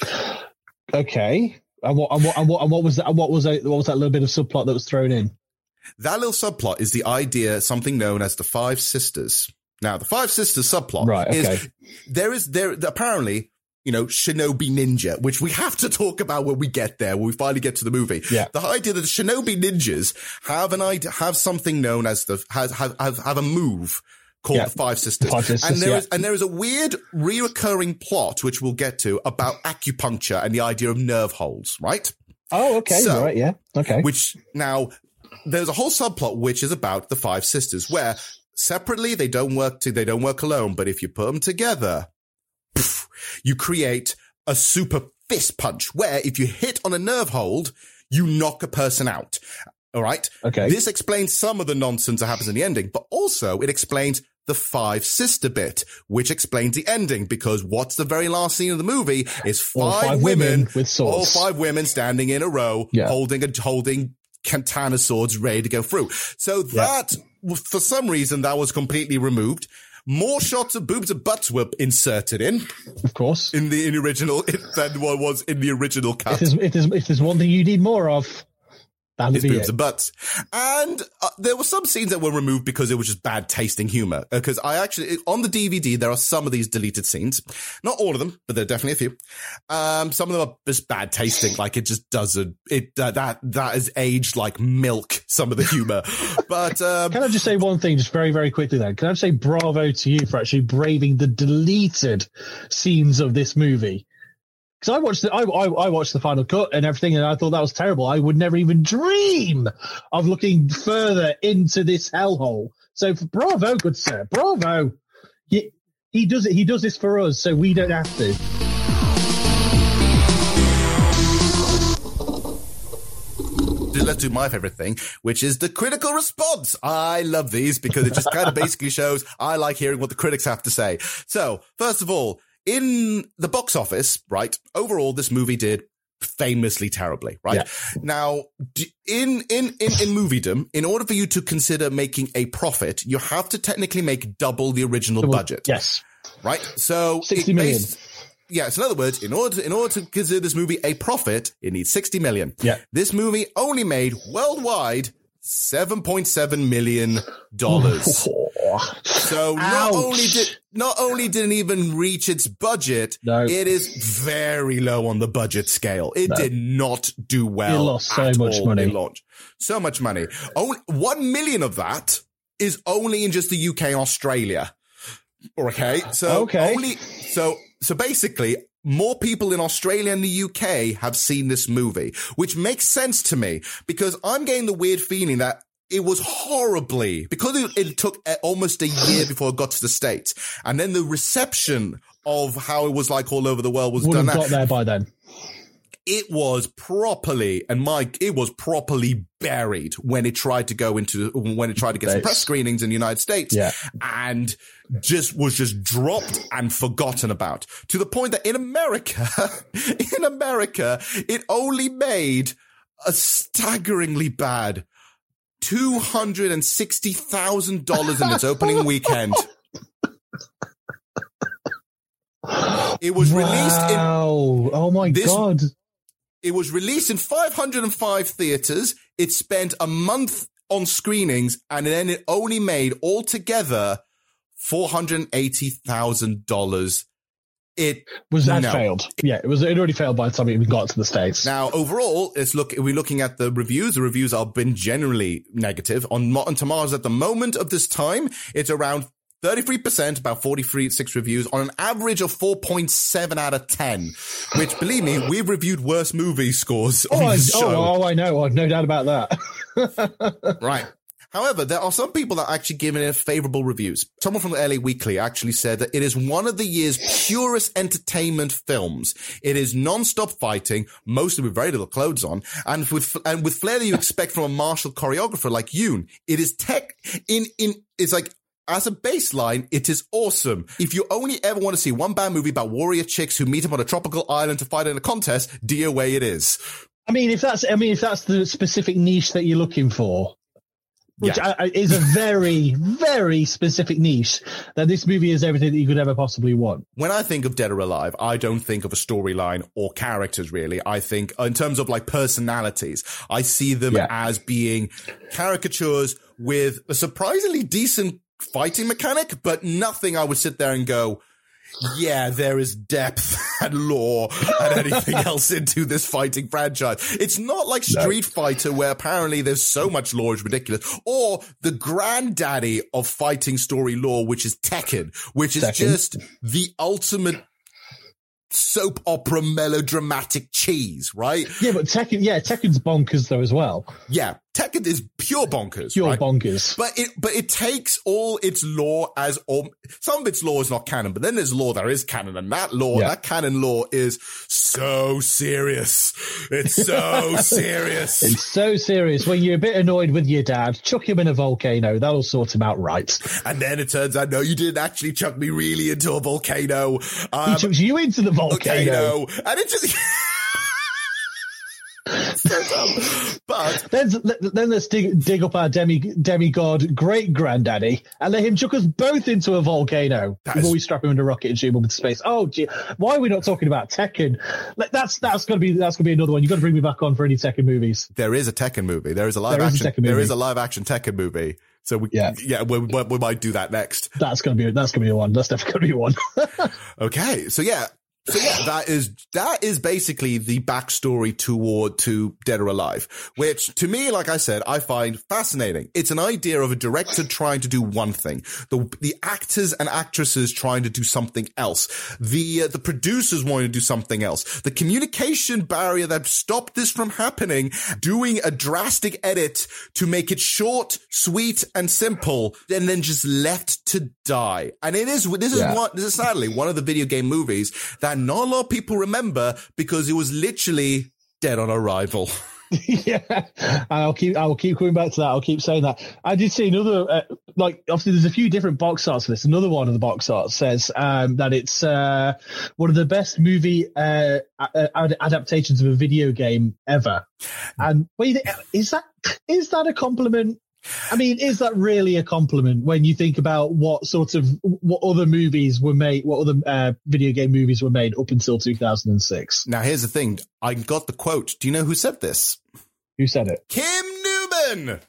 Okay. And what, and what, and what, and what was that? What was that? What was that little bit of subplot that was thrown in? That little subplot is the idea something known as the five sisters. Now, the five sisters subplot Right, okay. is there is there apparently you know, Shinobi Ninja, which we have to talk about when we get there, when we finally get to the movie. Yeah. The idea that the Shinobi Ninjas have an idea, have something known as the, have, have, have, have a move called Yeah. the Five Sisters. Five Sisters, and there yeah. is- and there is a weird reoccurring plot, which we'll get to, about acupuncture and the idea of nerve holes, right? Oh, okay. So- right. Yeah. Okay. Which now there's a whole subplot which is about the five sisters where separately they don't work to, they don't work alone, but if you put them together, pff, you create a super fist punch where if you hit on a nerve hold, you knock a person out. All right. Okay. This explains some of the nonsense that happens in the ending, but also it explains the five sister bit, which explains the ending because what's the very last scene of the movie is five, five women, women with swords. all five women standing in a row, Yeah. holding a, holding katana swords ready to go through. So that, for some reason, that was completely removed. More shots of boobs and butts were inserted in Of course. in the in original than what was in the original If cut. there's, if there's, if there's one thing you need more of, that'll It's boobs it. and butts. And uh, there were some scenes that were removed because it was just bad tasting humor. Because I actually, on the DVD, there are some of these deleted scenes. Not all of them, but there are definitely a few. Um, some of them are just bad tasting. Like it just doesn't, it, uh, that, that is aged like milk, some of the humor. but, um, Can I just say one thing, just very, very quickly then? Can I just say bravo to you for actually braving the deleted scenes of this movie? Because I watched the I, I, I watched the final cut and everything, and I thought that was terrible. I would never even dream of looking further into this hellhole. So bravo, good sir, bravo. He, he does it. He does this for us, so we don't have to. let's do my favorite thing, which is the critical response. I love these because it just kind of basically shows I like hearing what the critics have to say. So, first of all, in the box office, right? Overall, this movie did famously terribly, right? Yeah. Now, in, in, in, in moviedom, in order for you to consider making a profit, you have to technically make double the original budget. Yes. Right? So, 60 million. based- yeah, so in other words, in order to, in order to consider this movie a profit, it needs 60 million. Yeah. This movie only made worldwide 7.7 million dollars. So not Ouch. only did not only didn't even reach its budget, No. it is very low on the budget scale. It did not do well. It lost so much money. launch. So much money. Only one million of that is only in just the UK and Australia. Okay, so Okay. only so so basically. More people in Australia and the UK have seen this movie, which makes sense to me because I'm getting the weird feeling that it was horribly because it, it took almost a year before it got to the states, and then the reception of how it was like all over the world was Would done. have got there by then. It was properly, and Mike, it was properly buried when it tried to go into when it tried to get some press screenings in the United States, Yeah. and just was just dropped and forgotten about to the point that in America, in America, it only made a staggeringly bad. Two hundred and sixty thousand dollars in its opening weekend. It was released in Oh my This- god. It was released in 505 theaters. It spent a month on screenings and then it only made altogether $480,000. It Was that no. failed? Yeah, it was. It already failed by the time it even got to the states. Now, overall, it's look, we're looking at the reviews. The reviews have been generally negative on Rotten Tomatoes at the moment of this time. It's around 33%, about 43, six reviews on an average of 4.7 out of 10, which believe me, we've reviewed worse movie scores oh, I, oh, oh, I know. I've no doubt about that. Right. However, there are some people that are actually giving it favorable reviews. Someone from the LA Weekly actually said that it is one of the year's purest entertainment films. It is non-stop fighting, mostly with very little clothes on, and with and with flair that you expect from a martial choreographer like Yuen. It is tech in in it's like as a baseline, it is awesome. If you only ever want to see one bad movie about warrior chicks who meet up on a tropical island to fight in a contest, dear way it is. I mean, if that's, I mean, if that's the specific niche that you're looking for, which Yeah. I, I, is a very, very specific niche, then this movie is everything that you could ever possibly want. when I think of Dead or Alive, I don't think of a storyline or characters really. I think uh, in terms of like personalities, I see them Yeah. as being caricatures with a surprisingly decent fighting mechanic, but nothing I would sit there and go, yeah, there is depth and lore and anything else into this fighting franchise. It's not like Street Fighter where apparently there's so much lore is ridiculous or the granddaddy of fighting story lore, which is Tekken, which is Tekken. just the ultimate soap opera melodramatic cheese, right? Yeah, but Tekken, yeah, Tekken's bonkers though as well. Yeah. Tekken is pure bonkers. Pure right? bonkers. But it, but it takes all its law as, all, some of its law is not canon, but then there's law that is canon, and that law, Yeah. that canon law is so serious. It's so serious. It's so serious. When you're a bit annoyed with your dad, chuck him in a volcano. That'll sort him out right. And then it turns out, no, you didn't actually chuck me really into a volcano. He Um, chucks you into the volcano. volcano. And it just, so dumb. But Then, then let's dig, dig up our demi demigod great granddaddy and let him chuck us both into a volcano before is- we strap him into a rocket and shoot him into space. Oh, gee, why are we not talking about Tekken? Like, that's that's gonna be that's gonna be another one. You've got to bring me back on for any Tekken movies. there is a Tekken movie. There is a live There is action. Tekken There movie. is a live action Tekken movie. So we, Yeah. yeah, we, we, we might do that next. That's gonna be that's gonna be one. That's definitely gonna be one. Okay, so yeah, so yeah, that is that is basically the backstory toward to Dead or Alive, which to me, like I said, I find fascinating. It's an idea of a director trying to do one thing, the the actors and actresses trying to do something else, the uh, the producers wanting to do something else, the communication barrier that stopped this from happening, doing a drastic edit to make it short, sweet, and simple, and then just left to die. And it is this is Yeah. one this is sadly one of the video game movies that not a lot of people remember because it was literally dead on arrival. yeah, I'll keep I will keep coming back to that. I'll keep saying that. I did see another uh, like obviously there's a few different box arts for this. Another one of the box arts says um, that it's uh, one of the best movie uh, ad- adaptations of a video game ever. And wait, is that is that a compliment? I mean, is that really a compliment when you think about what sort of what other movies were made, what other uh, video game movies were made up until 2006? Now, here's the thing. I got the quote. Do you know who said this? Who said it? Kim Newman,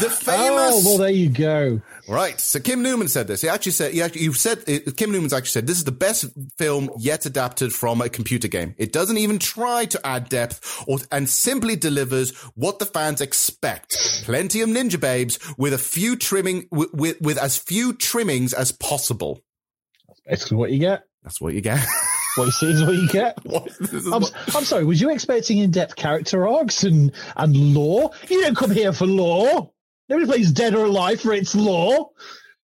the famous. Oh, well, there you go. Right. So Kim Newman said this. He actually said, he actually, you've said, uh, Kim Newman's actually said, this is the best film yet adapted from a computer game. It doesn't even try to add depth or, and simply delivers what the fans expect. Plenty of ninja babes with a few trimming, with, with, with as few trimmings as possible. That's basically what you get. That's what you get. what you see is what you get. I'm, what... I'm, sorry, was you expecting in-depth character arcs and, and lore? You don't come here for lore. Nobody plays Dead or Alive for its lore.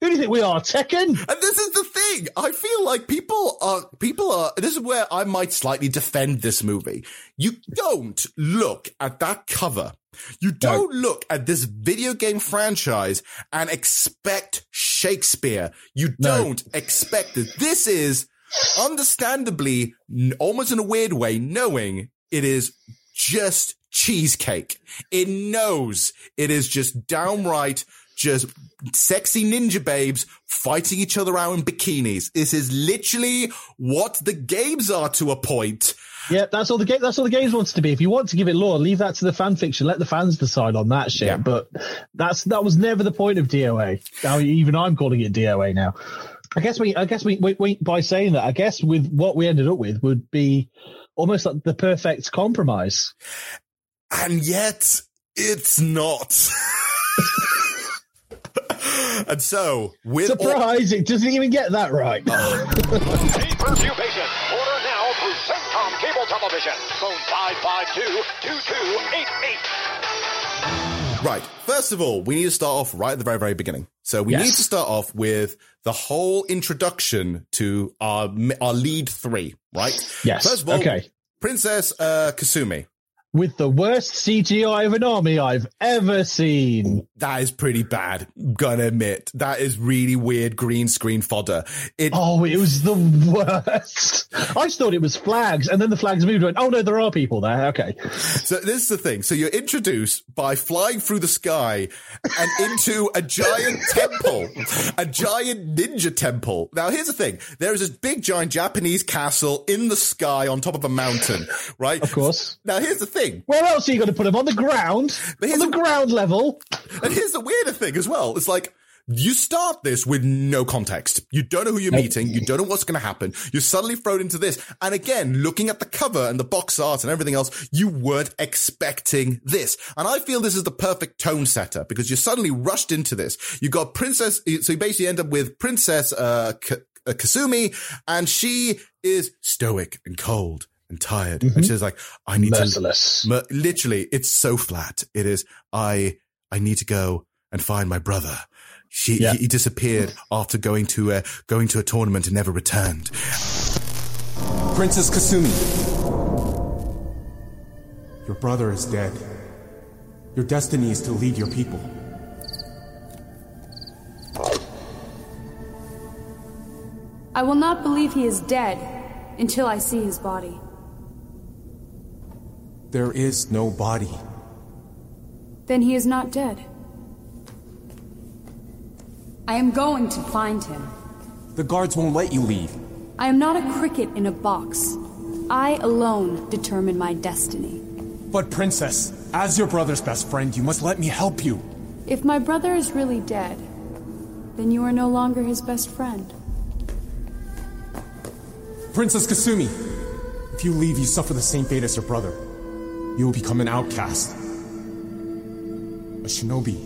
Who do you think we are, Tekken? And this is the thing. I feel like people are, people are, this is where I might slightly defend this movie. You don't look at that cover. You don't no. look at this video game franchise and expect Shakespeare. You don't expect it. This is understandably, almost in a weird way, knowing it is just cheesecake. It knows it is just downright just sexy ninja babes fighting each other out in bikinis. This is literally what the games are to a point. Yeah, that's all the game. That's all the games wants to be. If you want to give it lore, leave that to the fan fiction. Let the fans decide on that shit. Yeah. But that's that was never the point of DOA. Now even I'm calling it DOA now. I guess we. I guess we, we, we. By saying that, I guess with what we ended up with would be almost like the perfect compromise. And yet, it's not. and so, with surprise, all- it doesn't even get that right. Oh. Pay-per-view patient. Order now through Centcom Cable Television. Phone 552-2288. Right. First of all, we need to start off right at the very, very beginning. So we yes. need to start off with the whole introduction to our our lead three, right? Yes. First of all, okay. Princess uh, Kasumi with the worst CGI of an army I've ever seen. That is pretty bad. Gonna admit that is really weird green screen fodder. It oh, it was the worst. I just thought it was flags, and then the flags moved. Went, oh no, there are people there. Okay. So this is the thing. So you're introduced by flying through the sky and into a giant temple, a giant ninja temple. Now here's the thing. There is this big giant Japanese castle in the sky on top of a mountain, right? Of course. Now here's the thing thing. Where else are you going to put him on the ground? But on the a, ground level. And here's the weirder thing as well. It's like you start this with no context. You don't know who you're meeting. You don't know what's going to happen. You're suddenly thrown into this. And again, looking at the cover and the box art and everything else, you weren't expecting this. And I feel this is the perfect tone setter because you're suddenly rushed into this. You got Princess, so you basically end up with Princess, uh, uh, Kasumi and she is stoic and cold and tired. Mm-hmm. And she's like, I need Merciless. to, literally, it's so flat. It is, I, I need to go and find my brother. She, yeah. he, he, disappeared after going to a, going to a tournament and never returned. Princess Kasumi. Your brother is dead. Your destiny is to lead your people. I will not believe he is dead until I see his body. There is no body. Then he is not dead. I am going to find him. The guards won't let you leave. I am not a cricket in a box. I alone determine my destiny. But, Princess, as your brother's best friend, you must let me help you. If my brother is really dead, then you are no longer his best friend. Princess Kasumi, if you leave, you suffer the same fate as your brother you will become an outcast. A shinobi.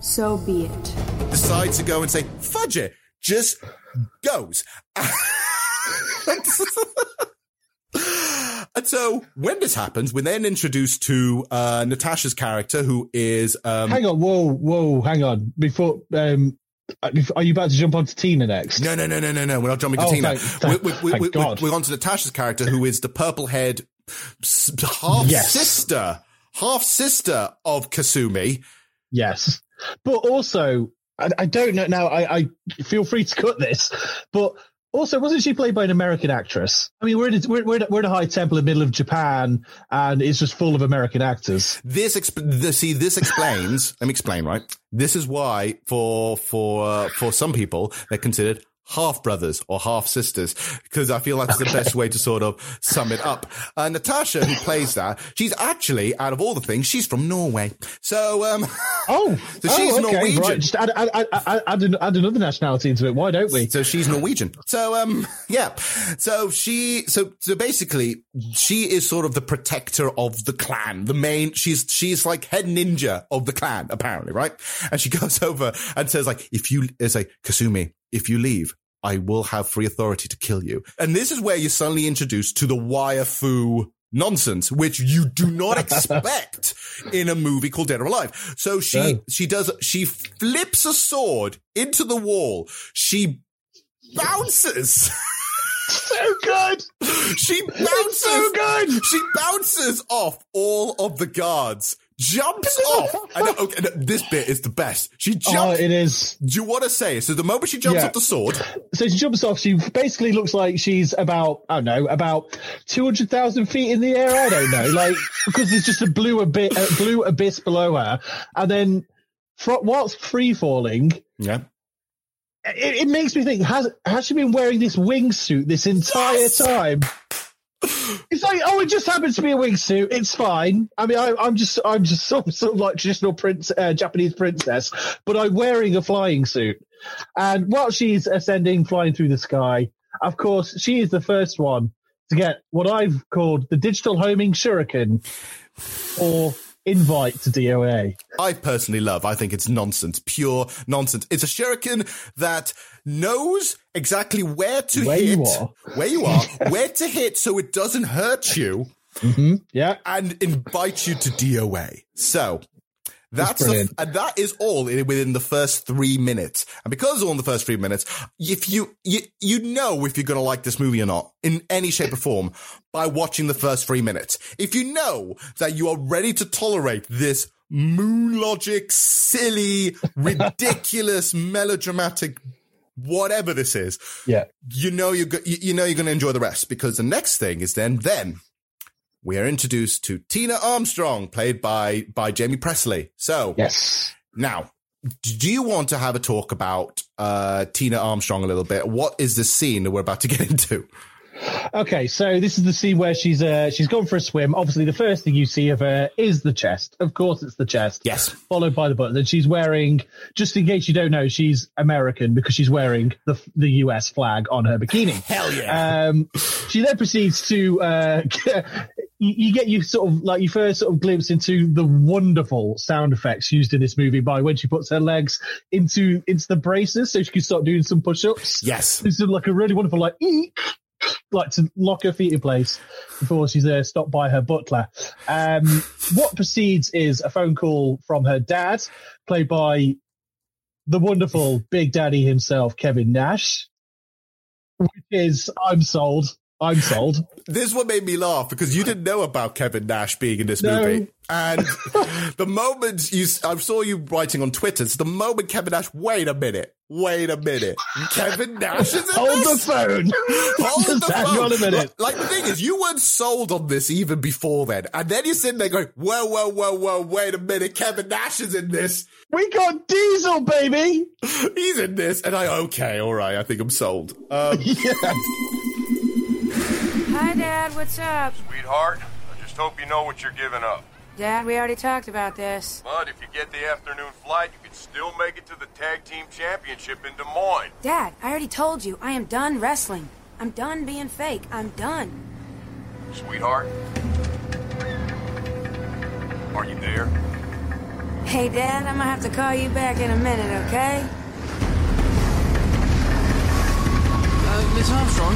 So be it. Decides to go and say, fudge it. Just goes. and so when this happens, we're then introduced to uh, Natasha's character, who is. Um, hang on, whoa, whoa, hang on. Before um, are you about to jump onto Tina next? No, no, no, no, no, no. We're not jumping to oh, Tina. Thank, thank, we're, we're, we're, we're, on to Natasha's character, who is the purple haired s- half Yes. sister, half sister of Kasumi. Yes, but also I, I don't know now. I, I feel free to cut this, but also wasn't she played by an American actress? I mean, we're in a, we're we're we're in a high temple in the middle of Japan, and it's just full of American actors. This exp- the, see this explains. let me explain. Right, this is why for for uh, for some people they're considered half brothers or half sisters because I feel that's the best way to sort of sum it up. Uh, Natasha, who plays that, she's actually out of all the things, she's from Norway. So um, Oh, so she's oh, okay, Norwegian. Right. Just add, add, add, add, add, another nationality into it. Why don't we? So she's Norwegian. So um yeah. So she so so basically she is sort of the protector of the clan. The main she's she's like head ninja of the clan apparently, right? And she goes over and says like if you it's like Kasumi, if you leave I will have free authority to kill you. And this is where you're suddenly introduced to the wire fu nonsense, which you do not expect in a movie called Dead or Alive. So she, No. she does, she flips a sword into the wall. She bounces. So good. She bounces. It's so good. She bounces off all of the guards. Jumps off. And, okay, this bit is the best. She oh, jumps. Oh, it is. Do you want to say? So the moment she jumps Yeah. off the sword, So she jumps off. She basically looks like she's about I don't know about two hundred thousand feet in the air. I don't know, like because there's just a blue abyss, a blue abyss below her, and then fro- whilst free falling, yeah, it, it makes me think: has has she been wearing this wingsuit this entire time? It's like, oh, it just happens to be a wingsuit. It's fine. I mean, I, I'm just, I'm just sort of, sort of like traditional prince, uh, Japanese princess, but I'm wearing a flying suit. And while she's ascending, flying through the sky, of course, she is the first one to get what I've called the digital homing shuriken or invite to DOA. I personally love. I think it's nonsense, pure nonsense. It's a shuriken that knows exactly where to Where hit, you are. where you are, where to hit, so it doesn't hurt you, Mm-hmm. Yeah. and invite you to DOA. So. That's and that is all in, within the first three minutes. And because it's all in the first three minutes, if you, you, you know if you're going to like this movie or not in any shape or form by watching the first three minutes. If you know that you are ready to tolerate this moon logic, silly, ridiculous, melodramatic, whatever this is, Yeah. you know you're, go- you, you know you're going to enjoy the rest because the next thing is then, then we are introduced to Tina Armstrong, played by by Jaime Pressly. So Yes. now, do you want to have a talk about uh, Tina Armstrong a little bit? What is the scene that we're about to get into? Okay, so this is the scene where she's uh she's gone for a swim. Obviously, the first thing you see of her is the chest. Of course, it's the chest. Yes. Followed by the butt. And she's wearing, just in case you don't know, she's American because she's wearing the the US flag on her bikini. Hell yeah! Um, she then proceeds to uh, you, get you sort of like you first sort of glimpse into the wonderful sound effects used in this movie by when she puts her legs into into the braces so she can start doing some push-ups. Yes. This is like a really wonderful like eek, like to lock her feet in place before she's uh, stopped by her butler. Um, what precedes is a phone call from her dad, played by the wonderful Big Daddy himself, Kevin Nash. Which is, I'm sold. I'm sold. This is what made me laugh because you didn't know about Kevin Nash being in this No. movie. And the moment you, I saw you writing on Twitter, it's the moment Kevin Nash, wait a minute, wait a minute. Kevin Nash is in Hold the phone. Hold Just the phone. on a minute. Like, like, the thing is, you weren't sold on this even before then. And then you're sitting there going, whoa, whoa, whoa, whoa, wait a minute. Kevin Nash is in this. We got Diesel, baby. He's in this. And I, okay, all right. I think I'm sold. Um, Yeah. Hi, Dad. What's up? Sweetheart, I just hope you know what you're giving up. Dad, we already talked about this. But if you get the afternoon flight, you can still make it to the tag team championship in Des Moines. Dad, I already told you I am done wrestling. I'm done being fake. I'm done. Sweetheart, are you there? Hey, Dad, I'm gonna have to call you back in a minute, okay? Uh, Miss Armstrong?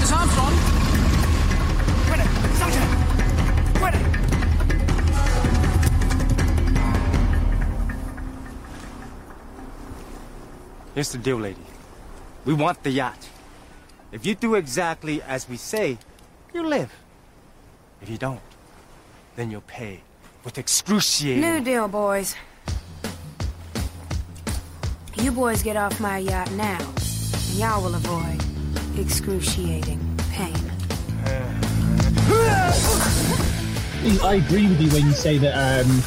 Miss Armstrong? Here's the deal, lady. We want the yacht. If you do exactly as we say, you live. If you don't, then you'll pay with excruciating. New deal, boys. You boys get off my yacht now, and y'all will avoid excruciating pain. I agree with you when you say that. Um,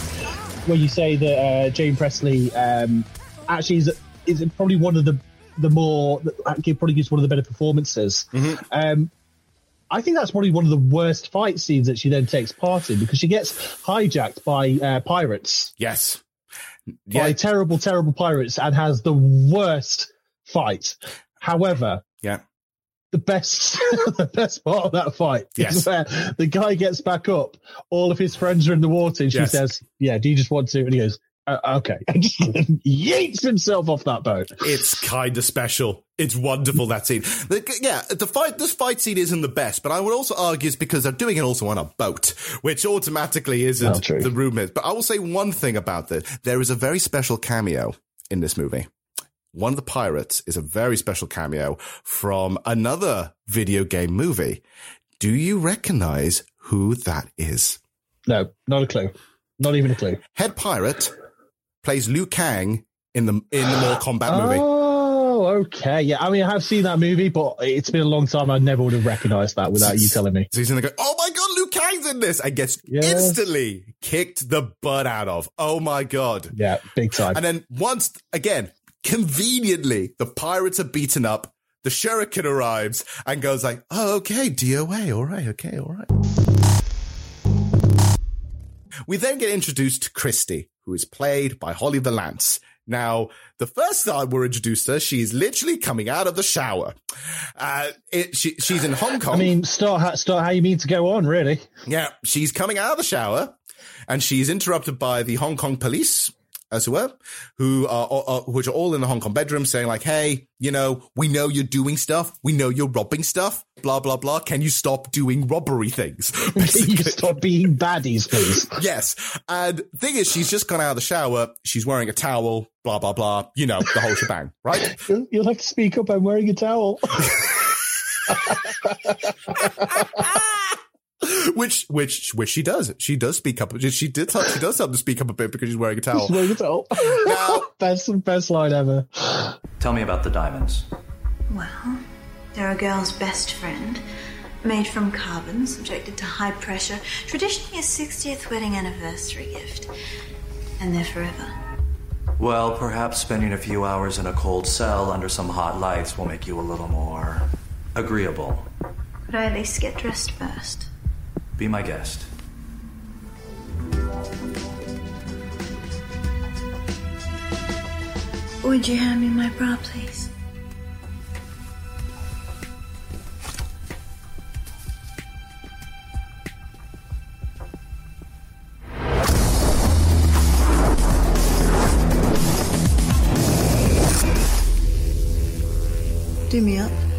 when you say that uh, Jane Pressly um, actually is is probably one of the the more probably gives one of the better performances. Um, I think that's probably one of the worst fight scenes that she then takes part in because she gets hijacked by uh, pirates. Yes. By terrible, terrible pirates and has the worst fight. However, yeah. The best, the best part of that fight Yes. is where the guy gets back up. All of his friends are in the water, and she Yes. says, "Yeah, do you just want to?" And he goes, uh, "Okay," yeets himself off that boat. It's kind of special. It's wonderful that scene. The- yeah, the fight. This fight scene isn't the best, but I would also argue it's because they're doing it also on a boat, which automatically isn't the rumor. But I will say one thing about this: there is a very special cameo in this movie. One of the pirates is a very special cameo from another video game movie. Do you recognize who that is? No, not a clue. Not even a clue. Head pirate plays Liu Kang in the in the Mortal Kombat movie. Oh, okay. Yeah, I mean, I have seen that movie, but it's been a long time. I never would have recognized that without you telling me. So he's in there go, oh my god, Liu Kang's in this, and gets Yes. instantly kicked the butt out of. Oh my god. Yeah, big time. And then once again, conveniently, the pirates are beaten up. The shuriken arrives and goes like, "Oh, okay, DOA, all right, okay, all right." We then get introduced to Christy, who is played by Holly Valance. Now, the first time we're introduced to her, she's literally coming out of the shower. Uh, it, she, she's in Hong Kong. I mean, start how, start how you mean to go on, really. Yeah, she's coming out of the shower and she's interrupted by the Hong Kong police, as it were, who are, are, which are all in the Hong Kong bedroom saying like, Hey, you know, we know you're doing stuff. We know you're robbing stuff, blah, blah, blah. Can you stop doing robbery things? Can you stop being baddies, please? yes. And thing is, she's just gone out of the shower. She's wearing a towel, blah, blah, blah. You know, the whole shebang, right? You'll, you'll have to speak up. I'm wearing a towel. which, which, which she does. She does speak up. She did, she does have to speak up a bit because she's wearing a towel. She's wearing a towel. best, best line ever. Tell me about the diamonds. Well, they're a girl's best friend. Made from carbon, subjected to high pressure. Traditionally a 60th wedding anniversary gift. And they're forever. Well, perhaps spending a few hours in a cold cell under some hot lights will make you a little more agreeable. Could I at least get dressed first? Be my guest. Would you hand me my bra, please? Do me up.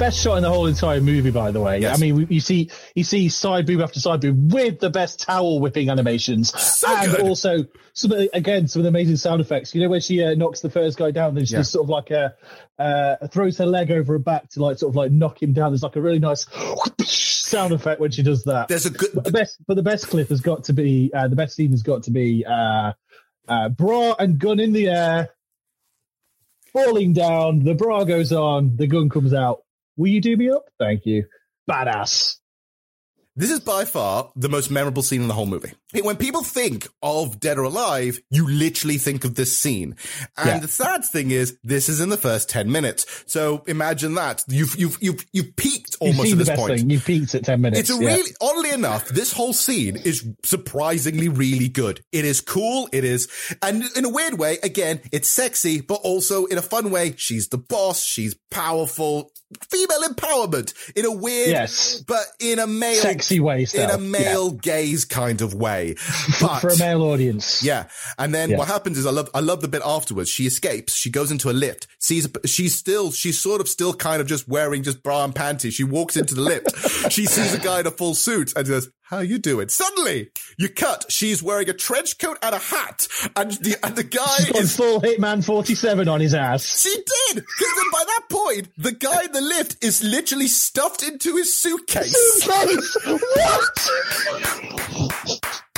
Best shot in the whole entire movie, by the way. I mean, you see, you see side boob after side boob with the best towel whipping animations, and good. also some the, again some of the amazing sound effects. You know when she uh, knocks the first guy down, then she Yeah. just sort of like a uh, throws her leg over her back to like sort of like knock him down. There's like a really nice sound effect when she does that. There's a good. But the best, but the best clip has got to be uh, the best scene has got to be uh, uh, bra and gun in the air, falling down. The bra goes on. The gun comes out. Will you do me up? Thank you. Badass. This is by far the most memorable scene in the whole movie. When people think of Dead or Alive, you literally think of this scene. And Yeah. the sad thing is, this is in the first 10 minutes. So imagine that. You've, you've, you've, you've peaked You've almost at this point. thing. You've peaked at ten minutes. It's a yeah. really, oddly enough, this whole scene is surprisingly really good. It is cool. It is, and in a weird way, again, it's sexy, but also in a fun way. She's the boss. She's powerful. Female empowerment in a weird, Yes. but in a male, Sexy way, in a male gaze kind of way. But for a male audience. yeah. And then Yeah. what happens is I love, I love the bit afterwards. She escapes. She goes into a lift, sees, she's still, she's sort of still kind of just wearing just bra and panties. She walks into the lift. she sees a guy in a full suit and goes, how you doing? Suddenly, you cut. She's wearing a trench coat and a hat, and the and the guy She's got is full Hitman 47 on his ass. she did! Because then by that point, the guy in the lift is literally stuffed into his suitcase. Suitcase!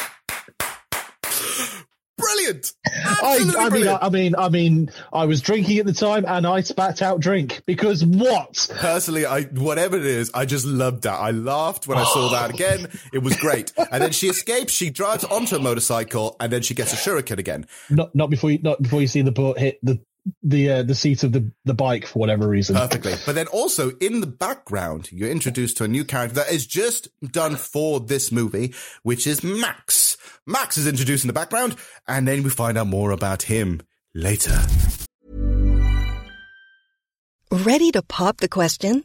Brilliant! I, Absolutely I mean, brilliant. I, I mean, I mean, I was drinking at the time, and I spat out drink because what? Personally, I whatever it is, I just loved that. I laughed when I saw that oh. again. It was great. And then she escapes. She drives onto a motorcycle, and then she gets a shuriken again. Not, not before you, not before you see the boat hit the the uh, the seat of the the bike for whatever reason. Perfectly. But then also in the background, you're introduced to a new character that is just done for this movie, which is Max. Max is introduced in the background, and then we find out more about him later. Ready to pop the question?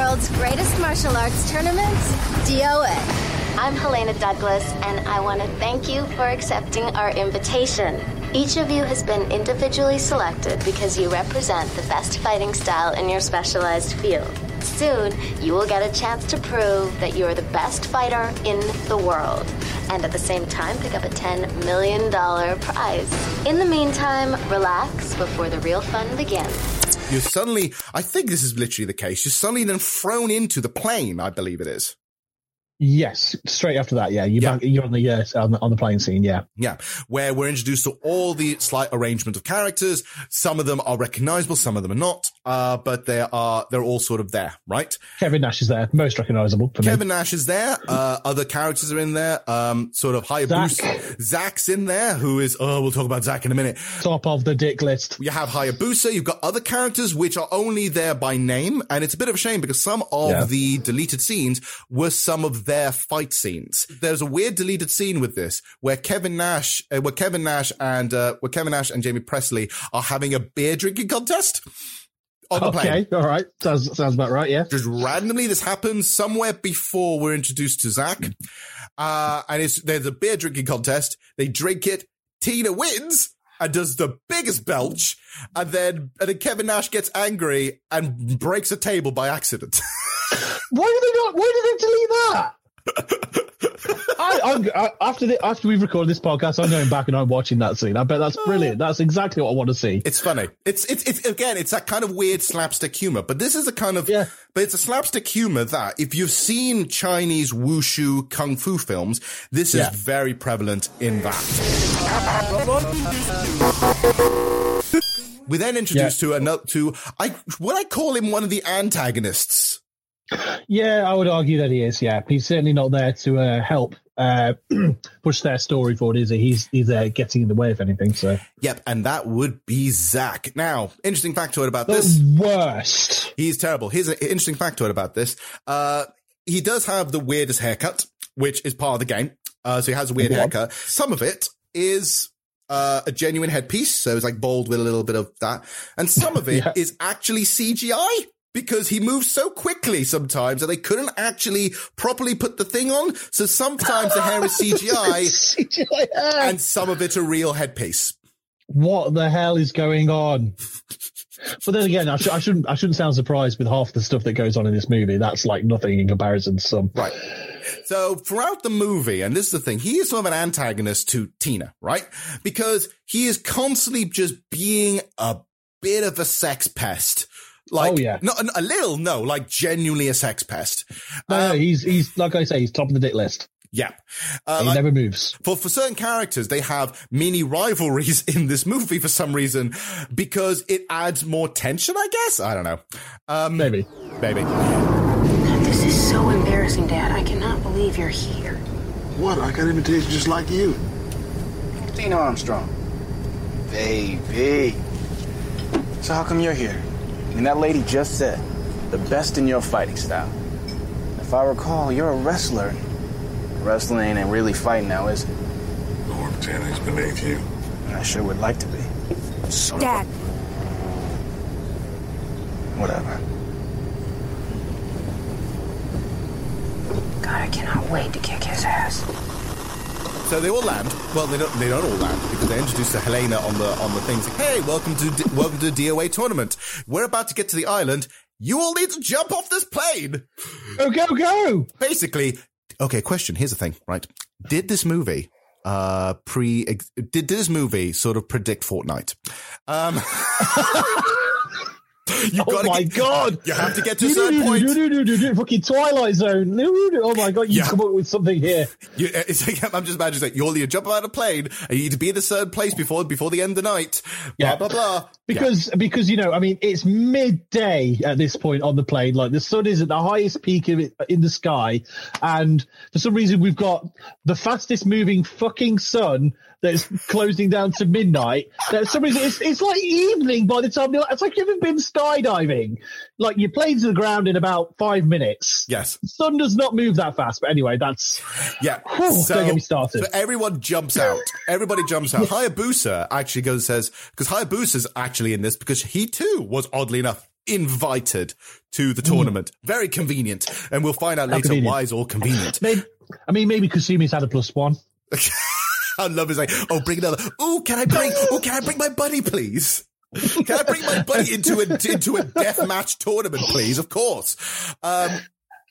World's greatest martial arts tournament, DOA. I'm Helena Douglas, and I want to thank you for accepting our invitation. Each of you has been individually selected because you represent the best fighting style in your specialized field. Soon, you will get a chance to prove that you are the best fighter in the world, and at the same time, pick up a $10 million prize. In the meantime, relax before the real fun begins. You're suddenly, I think this is literally the case, you're suddenly then thrown into the plane, I believe it is. Yes, straight after that, yeah, you Yeah. back, you're on the, uh, on the on the plane scene, yeah. Yeah, where we're introduced to all the slight arrangement of characters. Some of them are recognizable, some of them are not, uh, but they are, they're all sort of there, right? Kevin Nash is there, most recognizable Kevin me. Nash is there. Uh, other characters are in there. Um, sort of Hayabusa. Zack's in there, who is, oh, we'll talk about Zack in a minute. Top of the dick list. You have Hayabusa. You've got other characters which are only there by name. And it's a bit of a shame because some of Yeah. the deleted scenes were some of their fight scenes. There's a weird deleted scene with this where Kevin Nash, uh, where Kevin Nash and, uh, where Kevin Nash and Jaime Pressly are having a beer drinking contest. On the plane. Okay, all right, sounds sounds about right, yeah. Just randomly, this happens somewhere before we're introduced to Zack. Uh, and it's, there's a beer drinking contest. They drink it. Tina wins and does the biggest belch. And then, and then Kevin Nash gets angry and breaks a table by accident. Why did they not? Why did they delete that? I, I'm, after the, after we've recorded this podcast, I'm going back and I'm watching that scene. I bet that's brilliant. That's exactly what I want to see. it's funny. It's, it's, it's, again, it's that kind of weird slapstick humor, but this is a kind of, Yeah. but it's a slapstick humor that if you've seen Chinese wushu kung fu films, this is Yeah. very prevalent in that. We then introduced to another to I would I call him one of the antagonists. Yeah, I would argue that he is. Yeah, he's certainly not there to uh, help uh, push their story forward, is he? He's he's there getting in the way, of anything. So Yep, and that would be Zack. Now, interesting factoid about the this. worst. He's terrible. Here's an interesting factoid about this. Uh, he does have the weirdest haircut, which is part of the game. Uh, so he has a weird Go on. haircut. Some of it is uh, a genuine headpiece, so it's like bald with a little bit of that, and some of it is Yeah. actually CGI. Because he moves so quickly sometimes that they couldn't actually properly put the thing on. So sometimes the hair is CGI CGI hair. and some of it's a real headpiece. What the hell is going on? But then again, I, sh- I shouldn't I shouldn't sound surprised with half the stuff that goes on in this movie. That's like nothing in comparison to some. Right. So throughout the movie, and this is the thing, he is sort of an antagonist to Tina, right? Because he is constantly just being a bit of a sex pest. Like, Oh, yeah. not a little, no, like genuinely a sex pest. No, no, he's he's like I say, he's top of the dick list. Yeah. Uh, he like- never moves. for for certain characters, they have mini rivalries in this movie for some reason because it adds more tension. I guess I don't know. Um, maybe, maybe. This is so embarrassing, Dad. I cannot believe you're here. What? I got invitations just like you. Tina Armstrong. Baby. So how come you're here? I mean, that lady just said, the best in your fighting style. If I recall, you're a wrestler. Wrestling ain't really fighting now, is it? Lord Tanning's beneath you. I sure would like to be. Son of a- Dad, Whatever. God, I cannot wait to kick his ass. So they all land. Well, they don't. They don't all land because they're introduced to Helena on the on the things. Like, hey, welcome to D- welcome to the DOA tournament. We're about to get to the island. You all need to jump off this plane. Go go go! Basically, okay. Question. Here's the thing. Right? Did this movie uh pre did, did this movie sort of predict Fortnite? Um. you Oh my get- god! You have to get to a certain point. Fucking Twilight Zone. Oh my god! You Yeah. come up with something here. You, uh, it's like, I'm just imagining that you'll you jump out of a plane and you need to be in a certain place before before the end of the night. Yeah. Blah blah blah. Because because you know, I mean, it's midday at this point on the plane. Like the sun is at the highest peak of it in the sky, and for some reason we've got the fastest moving fucking sun that's closing down to midnight. That for some reason it's, it's like evening by the time you're, it's like you've ever been skydiving. Like your plane's to the ground in about five minutes. Yes. Sun does not move that fast. But anyway, that's Yeah. Whew, don't get me started. So everyone jumps out. Everybody jumps out. Hayabusa actually goes and says because Hayabusa's actually in this because he too was oddly enough invited to the mm. tournament. Very convenient, and we'll find out How later why it's all convenient. maybe. I mean, maybe Kasumi's had a plus one. I love is like, oh, bring another. Oh, can I bring? Oh, can I bring my buddy, please? Can I bring my buddy into a into a death match tournament, please? Of course. Um,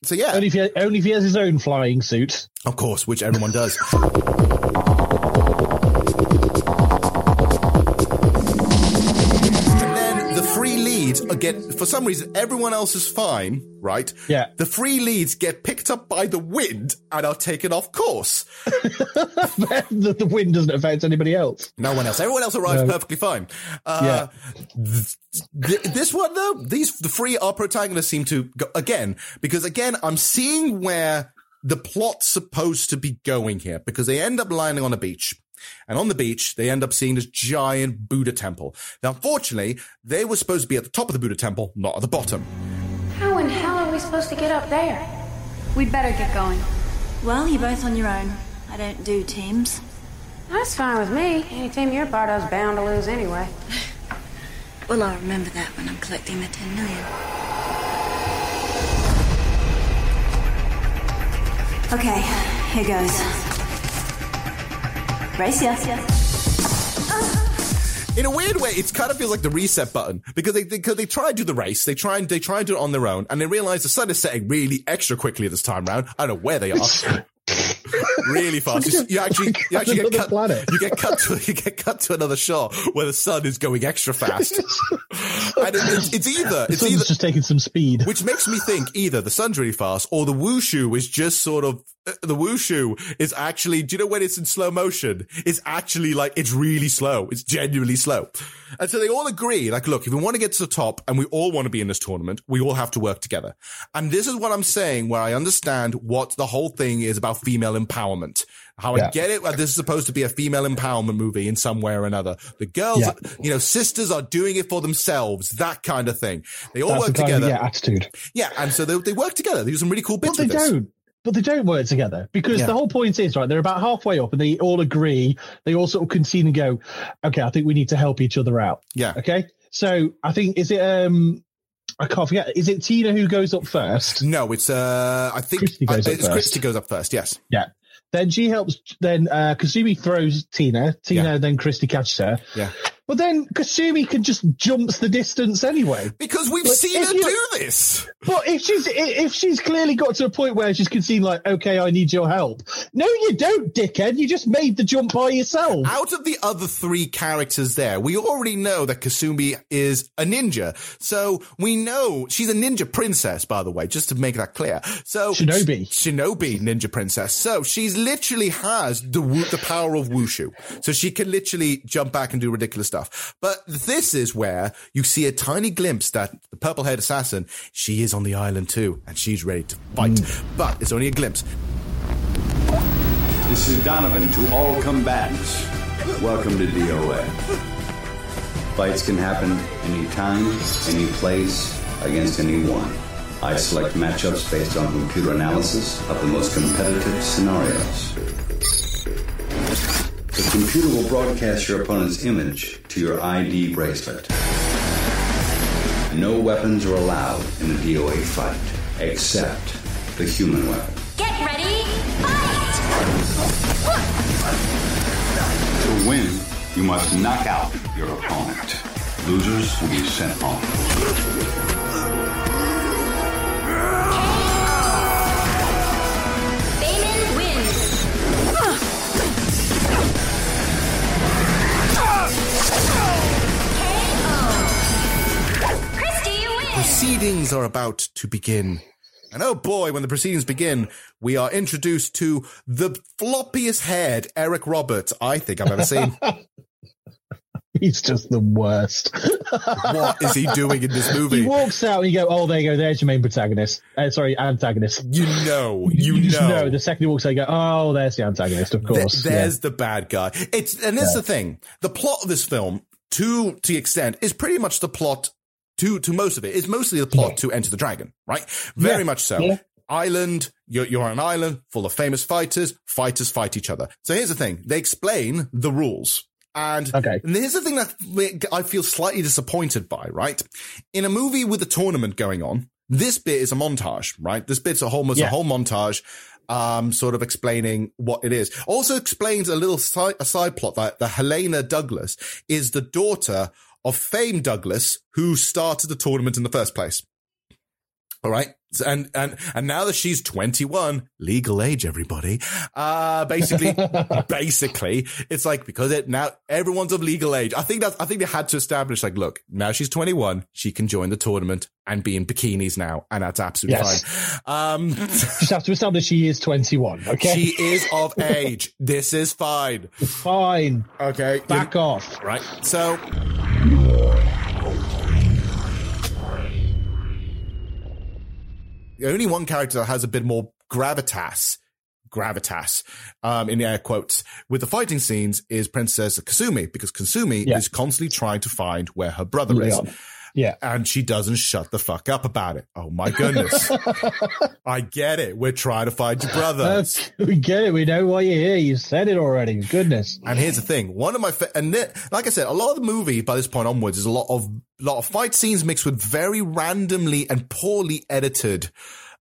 so yeah, Only if he, only if he has his own flying suit. of course, which everyone does. Get, for some reason, everyone else is fine, right? Yeah. The free leads get picked up by the wind and are taken off course. the, the wind doesn't affect anybody else. No one else. Everyone else arrives No. perfectly fine. Uh, th- th- this one though, these the three our protagonists seem to go again because again I'm seeing where the plot's supposed to be going here because they end up landing on a beach. And on the beach, they end up seeing this giant Buddha temple. Now, unfortunately, they were supposed to be at the top of the Buddha temple, not at the bottom. How in hell are we supposed to get up there? We'd better get going. Well, you're both on your own. I don't do teams. That's fine with me. Any team you're part of is bound to lose anyway. Well, I'll remember that when I'm collecting the 10 million. Okay, here goes. Race ya. in a weird way, it kind of feels like the reset button because they, they, 'cause they try and do the race. They try and, they try and do it on their own and they realize the sun is setting really extra quickly this time round. I don't know where they are. really fast. You, you actually, you actually get cut, planet. you get cut to, you get cut to another shot where the sun is going extra fast. and it, it's, it's either, The it's sun's either, just taking some speed. which makes me think either the sun's really fast or the wushu is just sort of the wushu is actually do you know when it's in slow motion it's actually like it's really slow it's genuinely slow and so they all agree like look if we want to get to the top and we all want to be in this tournament we all have to work together and this is what i'm saying where i understand what the whole thing is about female empowerment how I get it. Like, this is supposed to be a female empowerment movie in some way or another. The girls, Yeah. you know, sisters are doing it for themselves, that kind of thing. They all That's work the kind of, together. yeah, attitude. Yeah, and so they, they work together. They do some really cool bits they don't. But they don't work together because Yeah. the whole point is right. They're about halfway up, and they all agree. They all sort of concede and go, "Okay, I think we need to help each other out." Yeah. Okay. So I think is it um I can't forget. Is it Tina who goes up first? No, it's uh, I think Christy goes up it's first. Christy goes up first. Yes. Yeah. Then she helps. Then uh, Kasumi throws Tina. Tina. Yeah. Then Christy catches her. Yeah. But then Kasumi can just jumps the distance anyway. Because we've seen her you- do this. But if she's if she's clearly got to a point where she's conceding like, okay, I need your help. No, you don't, dickhead. You just made the jump by yourself. Out of the other three characters there, we already know that Kasumi is a ninja. So we know she's a ninja princess, by the way, just to make that clear. So Shinobi. Shinobi ninja princess. So she's literally has the the power of wushu. So she can literally jump back and do ridiculous stuff. But this is where you see a tiny glimpse that the purple haired assassin, she is on the island too, and she's ready to fight. Mm. But it's only a glimpse. This is Donovan to all combatants. Welcome to DOA. Fights can happen anytime, any place, against anyone. I select matchups based on computer analysis of the most competitive scenarios. The computer will broadcast your opponent's image to your ID bracelet. No weapons are allowed in a DOA fight, except the human weapon. Get ready, fight! To win, you must knock out your opponent. Losers will be sent home. Proceedings are about to begin. And oh boy, when the proceedings begin, we are introduced to the floppiest haired Eric Roberts I think I've ever seen. He's just the worst. what is he doing in this movie? He walks out and you go, oh, there you go. There's your main protagonist. Uh, sorry, antagonist. You know, you, just know. know. The second he walks out, you go, oh, there's the antagonist, of course. there's the bad guy. It's and this is Yeah. the thing. The plot of this film, to to the extent, is pretty much the plot. To to most of it is mostly the plot to Enter the Dragon, right? Very Yeah. much so. Yeah. Island, you're, you're on an island full of famous fighters. Fighters fight each other. So here's the thing: they explain the rules. And, Okay. and here's the thing that I feel slightly disappointed by, right? In a movie with a tournament going on, this bit is a montage, right? This bit's a whole, almost a whole montage, um, sort of explaining what it is. Also explains a little side, a side plot that the Helena Douglas is the daughter of Fame Douglas, who started the tournament in the first place. All right. And, and, and now that she's 21, legal age, everybody, uh, basically, basically, it's like, because it now everyone's of legal age. I think that, I think they had to establish like, look, now she's 21, she can join the tournament and be in bikinis now. And that's absolutely Yes. fine. Um, Just have to establish she is 21, okay? she is of age. This is fine. Fine. Okay. Back off. Right. So. The only one character that has a bit more gravitas, gravitas, um, in air quotes, with the fighting scenes is Princess Kasumi, because Kasumi Yeah. is constantly trying to find where her brother is. Yeah. And she doesn't shut the fuck up about it. Oh my goodness. I get it. We're trying to find your brother. That's- we get it. We know why you're here. You said it already. Goodness. And here's the thing: one of my fa- and it- like I said, a lot of the movie by this point onwards is a lot of lot of fight scenes mixed with very randomly and poorly edited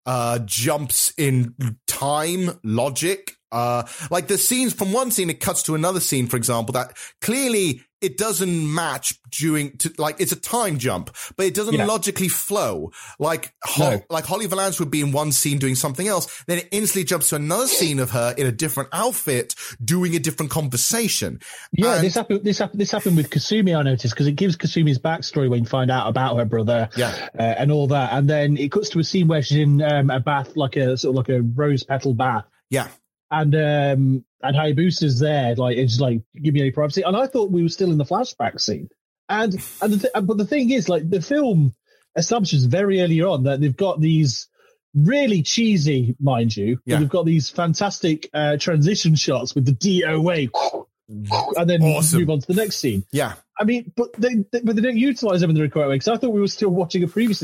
uh jumps in time logic. Uh, like the scenes from one scene, it cuts to another scene, for example, that clearly it doesn't match during to, like, it's a time jump, but it doesn't Yeah. logically flow. Like, No. like Holly Valance would be in one scene doing something else, then it instantly jumps to another scene of her in a different outfit doing a different conversation. Yeah, And- this happened. This happened. This happened with Kasumi. I noticed because it gives Kasumi's backstory when you find out about her brother, Yeah. uh, and all that, and then it cuts to a scene where she's in um, a bath, like a sort of like a rose petal bath, yeah. and um, and Hayabusa's there, like it's like give me any privacy, and I thought we were still in the flashback scene, and and the th- but the thing is, like the film establishes very early on that they've got these really cheesy, mind you, Yeah. they've got these fantastic uh, transition shots with the DOA, and then Awesome. move on to the next scene. Yeah. I mean, but they, they but they don't utilize them in the correct way because I thought we were still watching a previous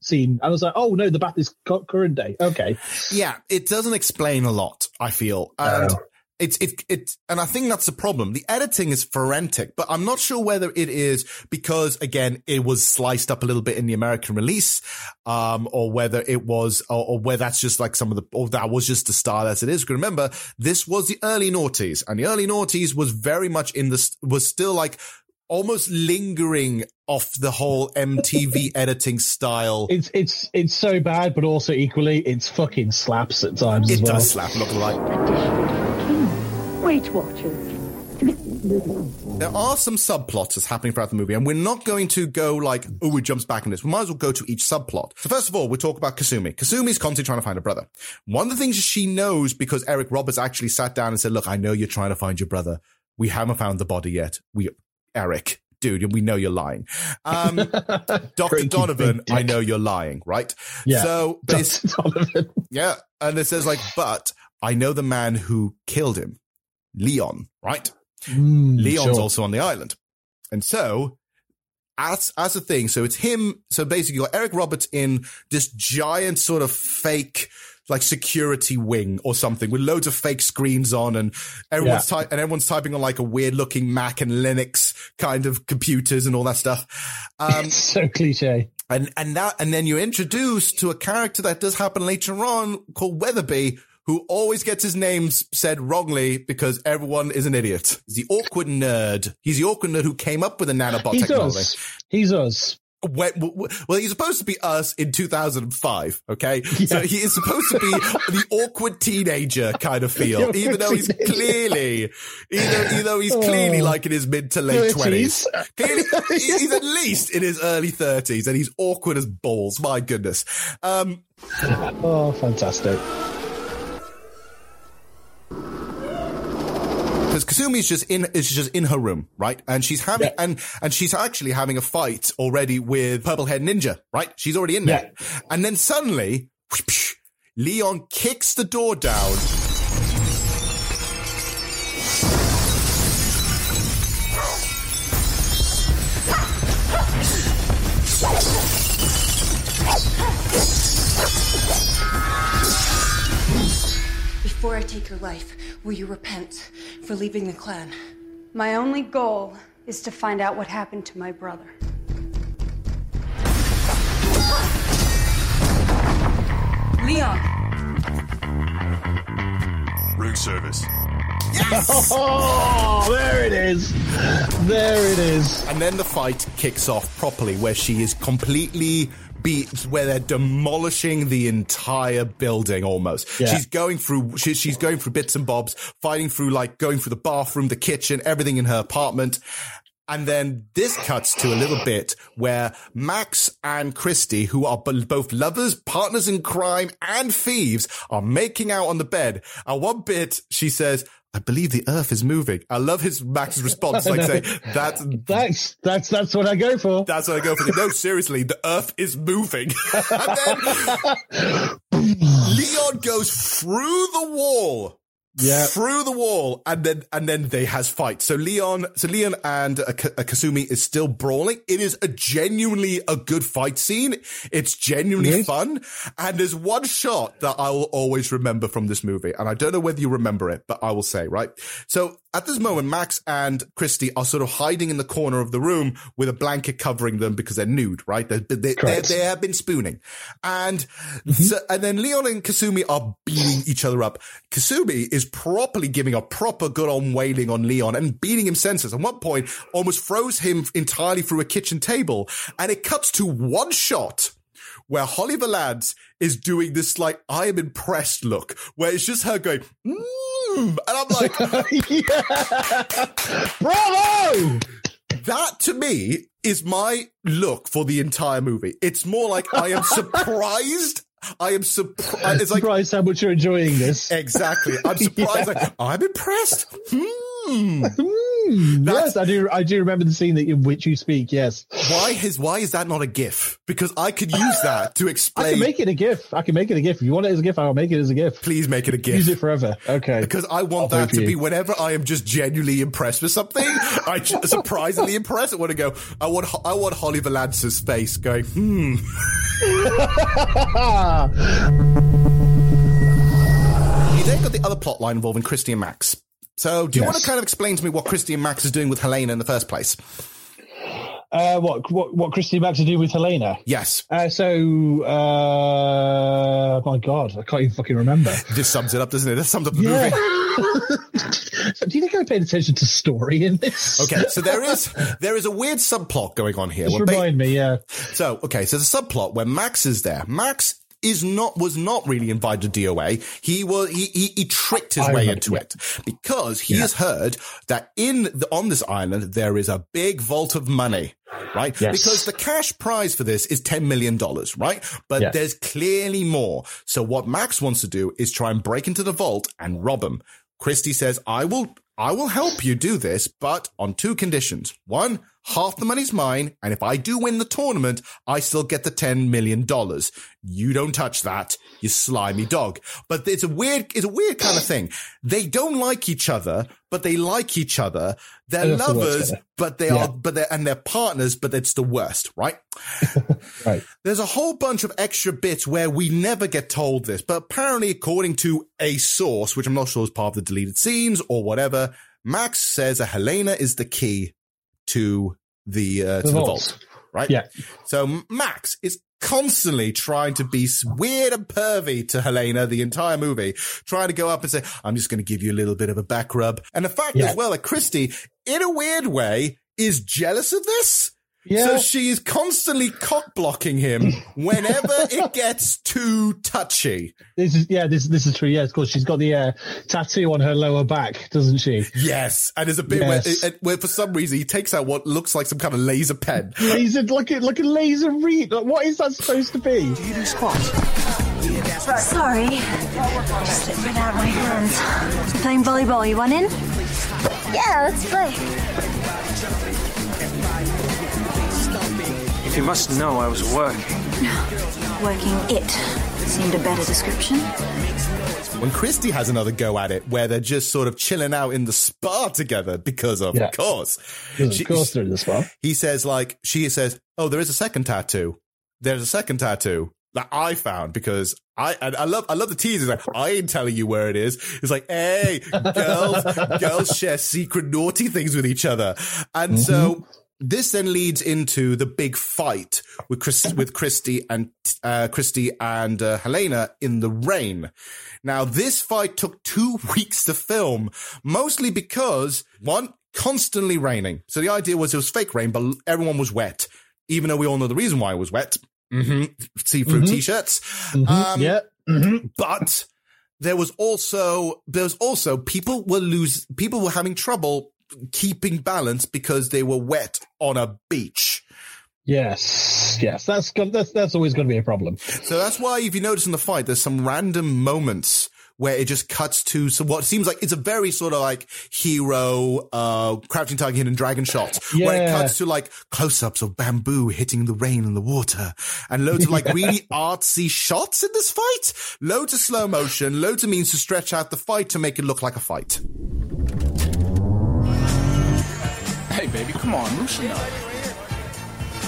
scene, and I was like, oh no, the bath is current day. Okay, Yeah, it doesn't explain a lot, I feel. And it's it it and I think that's the problem. The editing is forensic, but I'm not sure whether it is because again it was sliced up a little bit in the American release, um, or whether it was or, or whether that's just like some of the or that was just the style as it is. Because remember, this was the early noughties, and the early noughties was very much in this was still like almost lingering off the whole MTV editing style. It's it's it's so bad, but also equally, it's fucking slaps at times. It as well. does slap, not lie. Weight Watchers. There are some subplots that's happening throughout the movie, and we're not going to go like, oh, it jumps back in this. We might as well go to each subplot. So first of all, we talk about Kasumi. Kasumi's constantly trying to find her brother. One of the things she knows because Eric Roberts actually sat down and said, look, I know you're trying to find your brother. We haven't found the body yet. We, Eric, dude, we know you're lying. Um, Dr. Donovan, I know you're lying, right? Yeah. So, but it's- yeah. And it says like, but I know the man who killed him, Leon, right? Mm, Leon's sure. also on the island. And so, as, as a thing, so it's him. So basically, you got Eric Roberts in this giant sort of fake, like security wing or something with loads of fake screens on and everyone's ty- and everyone's typing on like a weird looking Mac and Linux kind of computers and all that stuff. Um, It's so cliche. and, and that, and then you're introduced to a character that does happen later on called Weatherby, who always gets his name s- said wrongly because everyone is an idiot. He's the awkward nerd. He's the awkward nerd who came up with the nanobot He's technology. us. He's us. When- well, he's supposed to be us in 2005, okay? So he is supposed to be the awkward teenager kind of feel, even though he's clearly, even, even though he's clearly Oh. like in his mid to late 30s. 20s. Clearly, he's at least in his early 30s and he's awkward as balls. My goodness. Um, Oh, fantastic. Because Kasumi's just in is just in her room, right? And she's having and and she's actually having a fight already with Purple Head Ninja, right? She's already in there. And then suddenly Leon kicks the door down. Before I take your life, will you repent for leaving the clan? My only goal is to find out what happened to my brother. Leon! Ring service. Oh, there it is. There it is. And then the fight kicks off properly where she is completely beat, where they're demolishing the entire building almost. Yeah. She's going through, she, she's going through bits and bobs, fighting through like going through the bathroom, the kitchen, everything in her apartment. And then this cuts to a little bit where Max and Christy, who are both lovers, partners in crime, and thieves, are making out on the bed. At one bit, she says, I believe the earth is moving. I love his Max's response, like saying, that's, That's that's that's what I go for. that's what I go for. No, seriously, the earth is moving. and then Leon goes through the wall. Yeah. Through the wall, and then and then they has fight. So Leon, so Leon and uh, Ka- uh, Kasumi is still brawling. It is a genuinely a good fight scene. It's genuinely fun, and there's one shot that I will always remember from this movie, and I don't know whether you remember it, but I will say right. So at this moment, Max and Christy are sort of hiding in the corner of the room with a blanket covering them because they're nude, right? They, they, they, have been spooning. And, mm-hmm. so, and then Leon and Kasumi are beating each other up. Kasumi is properly giving a proper good on wailing on Leon and beating him senseless. At one point, almost throws him entirely through a kitchen table. And it cuts to one shot where Holly Valance is doing this like I am impressed look, where it's just her going, mm, mm, and I'm like, Bravo! that to me is my look for the entire movie. It's more like I am surprised. I am surprised. It's like Surprised how much you're enjoying this. exactly. I'm surprised. Like I'm impressed. Hmm. Hmm, yes, I do. I do remember the scene that in which you speak. Yes, Why is why is that not a GIF? Because I could use that to I can make it a GIF. I can make it a GIF. If you want it as a GIF, I'll make it as a GIF. Please make it a GIF. Use it forever. Okay. Because I want I'll that to for be whenever I am just genuinely impressed with something. I surprisingly impressed. I want to go. I want. I want Holly Valance's face going. Hmm. You then got the other plot line involving Christy and Max. So, do you Yes. want to kind of explain to me what Christy and Max is doing with Helena in the first place? Uh, what what what Christy Max to doing with Helena? Yes. Uh, so, uh, my God, I can't even fucking remember. This sums it up, doesn't it? That sums up the Yeah. movie. So do you think I paying attention to story in this. Okay, so there is there is a weird subplot going on here. Just where ba- remind me, yeah. So, okay, so the subplot where Max is there. Max is not was not really invited to DOA. He was he he, he tricked his I way into yeah. it because he Yeah. has heard that in the, on this island there is a big vault of money. Right? Yes. Because the cash prize for this is $10 million, right? But Yeah. there's clearly more. So what Max wants to do is try and break into the vault and rob him. Christie says, I will, I will help you do this, but on two conditions. One, half the money's mine. And if I do win the tournament, I still get the $10 million. You don't touch that, you slimy dog. But it's a weird, it's a weird kind of thing. They don't like each other, but they like each other. They're That's the lovers, kind but they Yeah. are, but they're, and they're partners, but it's the worst, right? Right. There's a whole bunch of extra bits where we never get told this, but apparently, according to a source, which I'm not sure is part of the deleted scenes or whatever, Max says that Helena is the key to the uh, to the vault. vault, right? Yeah. So Max is constantly trying to be weird and pervy to Helena the entire movie, trying to go up and say, "I'm just going to give you a little bit of a back rub," and the fact Yeah. as well that Christy, in a weird way, is jealous of this. Yeah. So she is constantly cock blocking him whenever it gets too touchy. This is yeah, this this is true. Yeah, of course, she's got the uh, tattoo on her lower back, doesn't she? Yes, and there's a bit Yes. where, where for some reason he takes out what looks like some kind of laser pen. Laser, like a like a laser read. Like, what is that supposed to be? Sorry. Just slipped out my hands. Playing volleyball, you want in? Yeah, let's play. You must know I was working. Working it seemed a better description. When Christy has another go at it, where they're just sort of chilling out in the spa together because of Yeah. course. Of She- course, they're in the spa. He says like she says, "Oh, there is a second tattoo. There's a second tattoo that I found because I and I love I love the teasers. Like I ain't telling you where it is. It's like, hey, girls, girls share secret naughty things with each other, and so." Mm-hmm. This then leads into the big fight with Chris, with Christy and uh, Christy and uh, Helena in the rain. Now, this fight took two weeks to film, mostly because one constantly raining. So the idea was it was fake rain, but everyone was wet, even though we all know the reason why it was wet. hmm See-through Mhm. t-shirts. Mhm, Um, yeah. Mhm. but there was also there was also people were lose people were having trouble keeping balance because they were wet on a beach. Yes, yes, that's that's that's always going to be a problem. So that's why if you notice in the fight, there's some random moments where it just cuts to some what seems like it's a very sort of like hero, uh, crouching tiger, hidden dragon shots where it Yeah. cuts to like close-ups of bamboo hitting the rain and the water and loads of like really artsy shots in this fight. Loads of slow motion, loads of means to stretch out the fight to make it look like a fight. Hey, baby, come on, loosen up.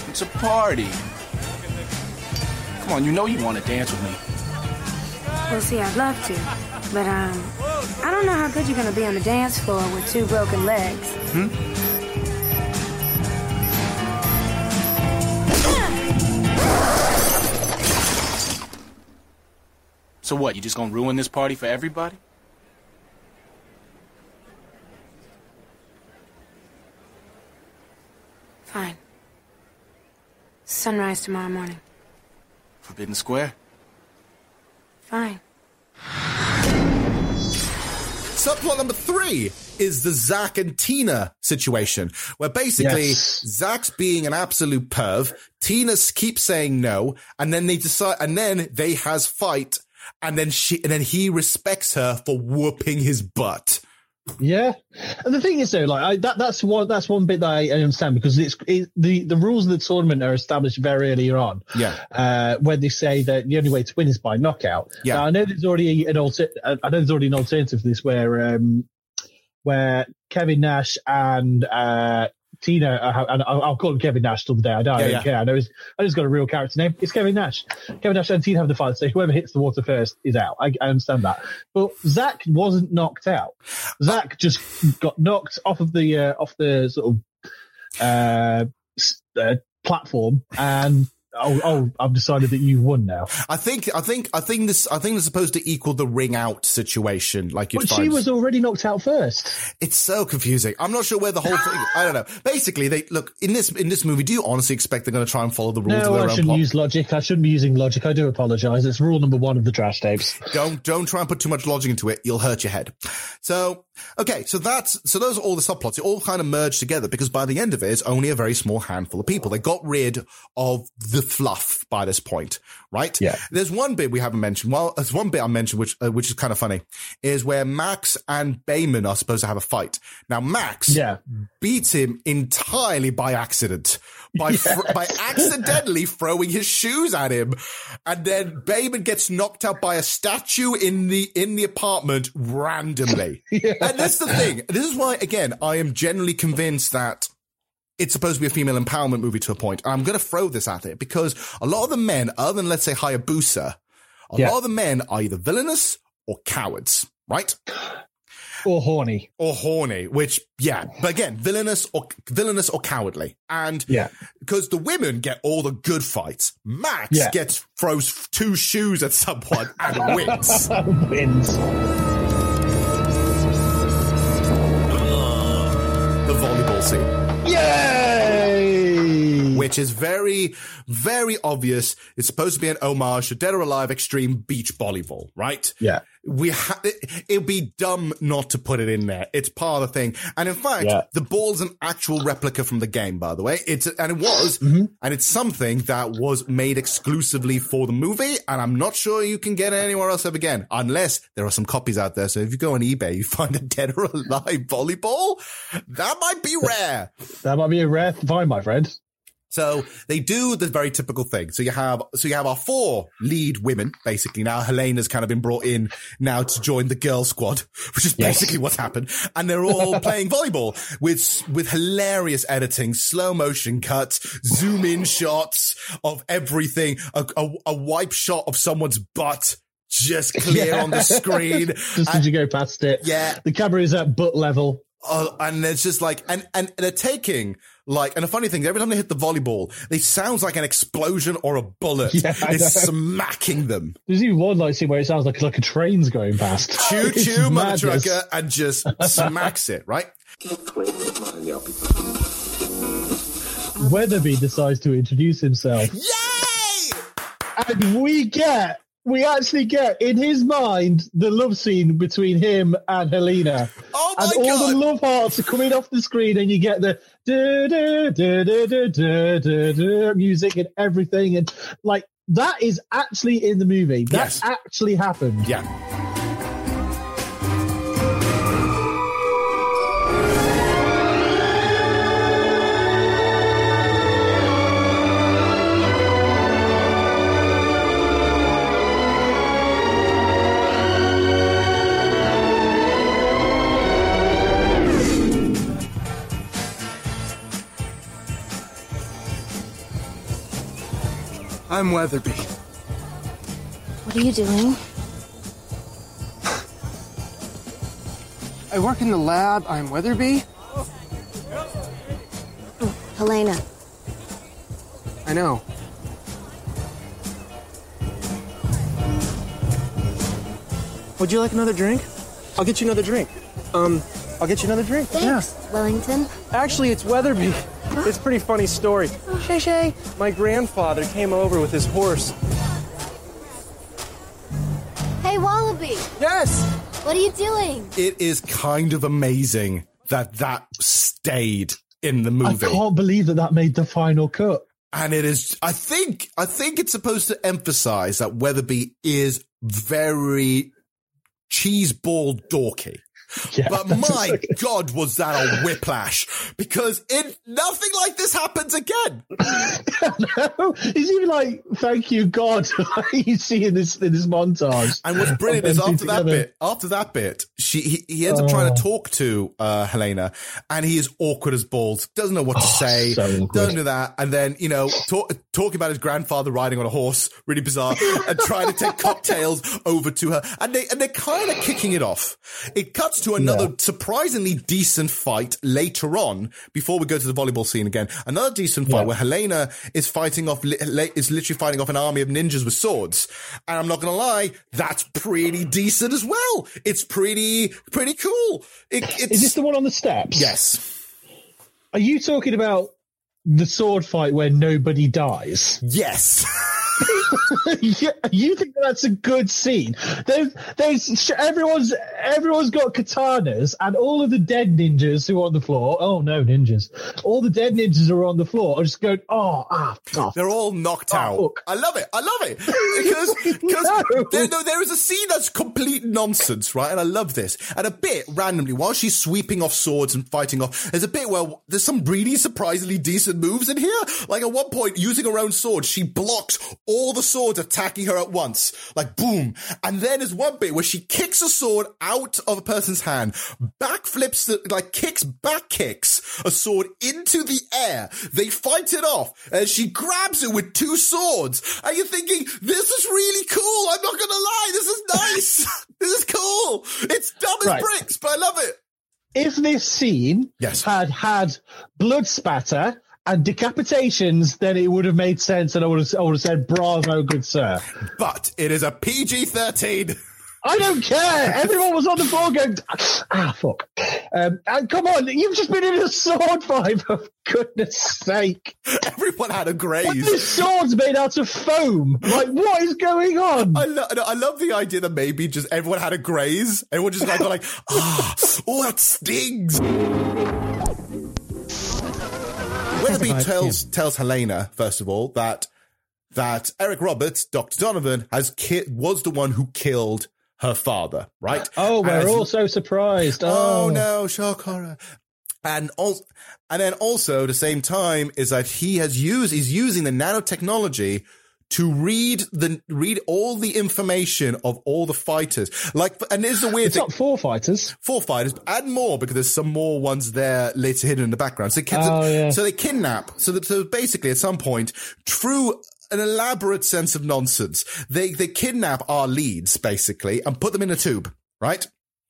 It's a party. Come on, you know you want to dance with me. Well, see, I'd love to, but um, I don't know how good you're gonna be on the dance floor with two broken legs. Hmm? So what, you just gonna ruin this party for everybody? Fine. Sunrise tomorrow morning. Forbidden Square? Fine. Subplot number three is the Zack and Tina situation, where basically Yes. Zack's being an absolute perv, Tina s- keeps saying no, and then they decide, and then they has fight, and then she, and then he respects her for whooping his butt. Yeah, and the thing is though, like I, that that's one that's one bit that I understand because it's it, the the rules of the tournament are established very early on. Yeah. uh, when they say that the only way to win is by knockout. Yeah. Now, I know there's already an alter- I know there's already an alternative to this where um where Kevin Nash and uh Tina, and I'll call him Kevin Nash till the day I die. I Yeah, don't yeah. care. I know he's, I he's got a real character name. It's Kevin Nash. Kevin Nash and Tina have the fight. So whoever hits the water first is out. I, I understand that. But Zack wasn't knocked out. Zack just got knocked off of the uh, off the sort of uh, uh, platform and oh, oh, I've decided that you won now. I think, I think, I think this, I think it's supposed to equal the ring out situation. Like But find. she was already knocked out first. It's so confusing. I'm not sure where the whole thing. I don't know. Basically, they look in this in this movie. Do you honestly expect they're going to try and follow the rules of No, their I own shouldn't plot? use logic. I shouldn't be using logic. I do apologize. It's rule number one of the trash tapes. don't don't try and put too much logic into it. You'll hurt your head. So okay, so that's so those are all the subplots. It all kind of merged together because by the end of it, it's only a very small handful of people. They got rid of the fluff by this point, right? Yeah. There's one bit we haven't mentioned. Well, there's one bit I mentioned which uh, which is kind of funny, is where Max and Bayman are supposed to have a fight. Now Max Yeah. beats him entirely by accident. By fr- by accidentally throwing his shoes at him, and then Bayman gets knocked out by a statue in the in the apartment randomly. And that's the thing. This is why, again, I am generally convinced that it's supposed to be a female empowerment movie to a point. And I'm going to throw this at it because a lot of the men, other than let's say Hayabusa, a Yeah. lot of the men are either villainous or cowards, right? Or horny. Or horny, which, yeah, but again, villainous or villainous or cowardly. And Yeah. because the women get all the good fights, Max Yeah. gets throws two shoes at someone and wins. Wins. the volleyball scene. Yeah! Which is very, very obvious. It's supposed to be an homage to Dead or Alive Extreme Beach Volleyball, right? Yeah. We ha- it, it'd be dumb not to put it in there. It's part of the thing. And in fact, Yeah. the ball's an actual replica from the game, by the way. It's, and it was, Mm-hmm. and it's something that was made exclusively for the movie. And I'm not sure you can get it anywhere else ever again, unless there are some copies out there. So if you go on eBay, you find a Dead or Alive volleyball, that might be rare. That might be a rare find, my friend. So they do the very typical thing. So you have, so you have our four lead women, basically. Now Helena's kind of been brought in now to join the girl squad, which is Yes. basically what's happened. And they're all playing volleyball with, with hilarious editing, slow motion cuts, zoom in shots of everything, a, a, a wipe shot of someone's butt. Just clear on the screen. Just as you go past it. Yeah. The camera is at butt level. Uh, and it's just like, and, and they're taking like, and the funny thing, is every time they hit the volleyball, it sounds like an explosion or a bullet Yeah, is smacking them. There's even one like scene where it sounds like like a train's going past. Choo choo, mother trucker, and just smacks it, right? Weatherby decides to introduce himself. Yay! And we get, we actually get in his mind the love scene between him and Helena. Oh and all the love hearts are coming off the screen, and you get the music and everything, and like that is actually in the movie. That yes. actually happened. Yeah. I'm Weatherby. What are you doing? I work in the lab. I'm Weatherby. Helena. I know. Would you like another drink? I'll get you another drink. Um, I'll get you another drink. Thanks, Wellington. Actually, it's Weatherby. It's a pretty funny story. Shay Shay. My grandfather came over with his horse. Hey, Wallaby. Yes. What are you doing? It is kind of amazing that that stayed in the movie. I can't believe that that made the final cut. And it is, I think, I think it's supposed to emphasize that Weatherby is very cheeseball dorky. Yeah, but my okay. God, was that a whiplash? Because it, nothing like this happens again. He's even like, "Thank you, God." you see in this in this montage. And what's brilliant is after that bit, after that bit, she he, he ends up trying to Oh. talk to uh, Helena, and he is awkward as balls, doesn't know what to say, so doesn't do that, and then you know talk, talking about his grandfather riding on a horse, really bizarre, and trying to take cocktails over to her, and they and they're kind of kicking it off. It cuts cuts to another surprisingly decent fight later on before we go to the volleyball scene again. Another decent fight Yeah. where Helena is fighting off, is literally fighting off an army of ninjas with swords. And I'm not going to lie, that's pretty decent as well. It's pretty, pretty cool. It, it's, Is this the one on the steps? Yes. Are you talking about the sword fight where nobody dies? Yes. yeah, you think that's a good scene? There's, there's everyone's everyone's got katanas, and all of the dead ninjas who are on the floor. Oh no, ninjas! All the dead ninjas are on the floor are just going, oh, ah, oh, They're all knocked out. I love it. I love it because because there, no, there is a scene that's complete nonsense, right? And I love this. And a bit randomly, while she's sweeping off swords and fighting off, there's a bit where there's some really surprisingly decent moves in here. Like at one point, using her own sword, she blocks all the swords attacking her at once, like boom. And then there's one bit where she kicks a sword out of a person's hand, backflips, the, like kicks, back kicks a sword into the air. They fight it off, and she grabs it with two swords. And you're thinking, this is really cool. I'm not gonna lie, this is nice. this is cool. It's dumb as Right. bricks, but I love it. if this scene yes. had had blood spatter and decapitations, then it would have made sense, and I would have, I would have said, "Bravo, good sir." But it is a PG-13. I don't care. Everyone was on the floor going, "Ah, fuck." Um, and come on, you've just been in a sword fight. For goodness sake! Everyone had a graze. What these swords made out of foam? Like, what is going on? I, lo- I love the idea that maybe just everyone had a graze. Everyone just like, got like, ah, oh, that stings. Right, tells tells Helena first of all that that Eric Roberts, Doctor Donovan, has ki- was the one who killed her father, right? Oh, we're And- all so surprised. Oh, Oh, no, shock horror. And also, and then also at the same time is that he has used, he's using the nanotechnology to read the, read all the information of all the fighters. Like, and is the weird It's thing. not four fighters. Four fighters, add more because there's some more ones there later hidden in the background. So, kids, Oh, yeah. so they kidnap. So, that, so basically at some point, through an elaborate sense of nonsense, they, they kidnap our leads basically and put them in a tube, right?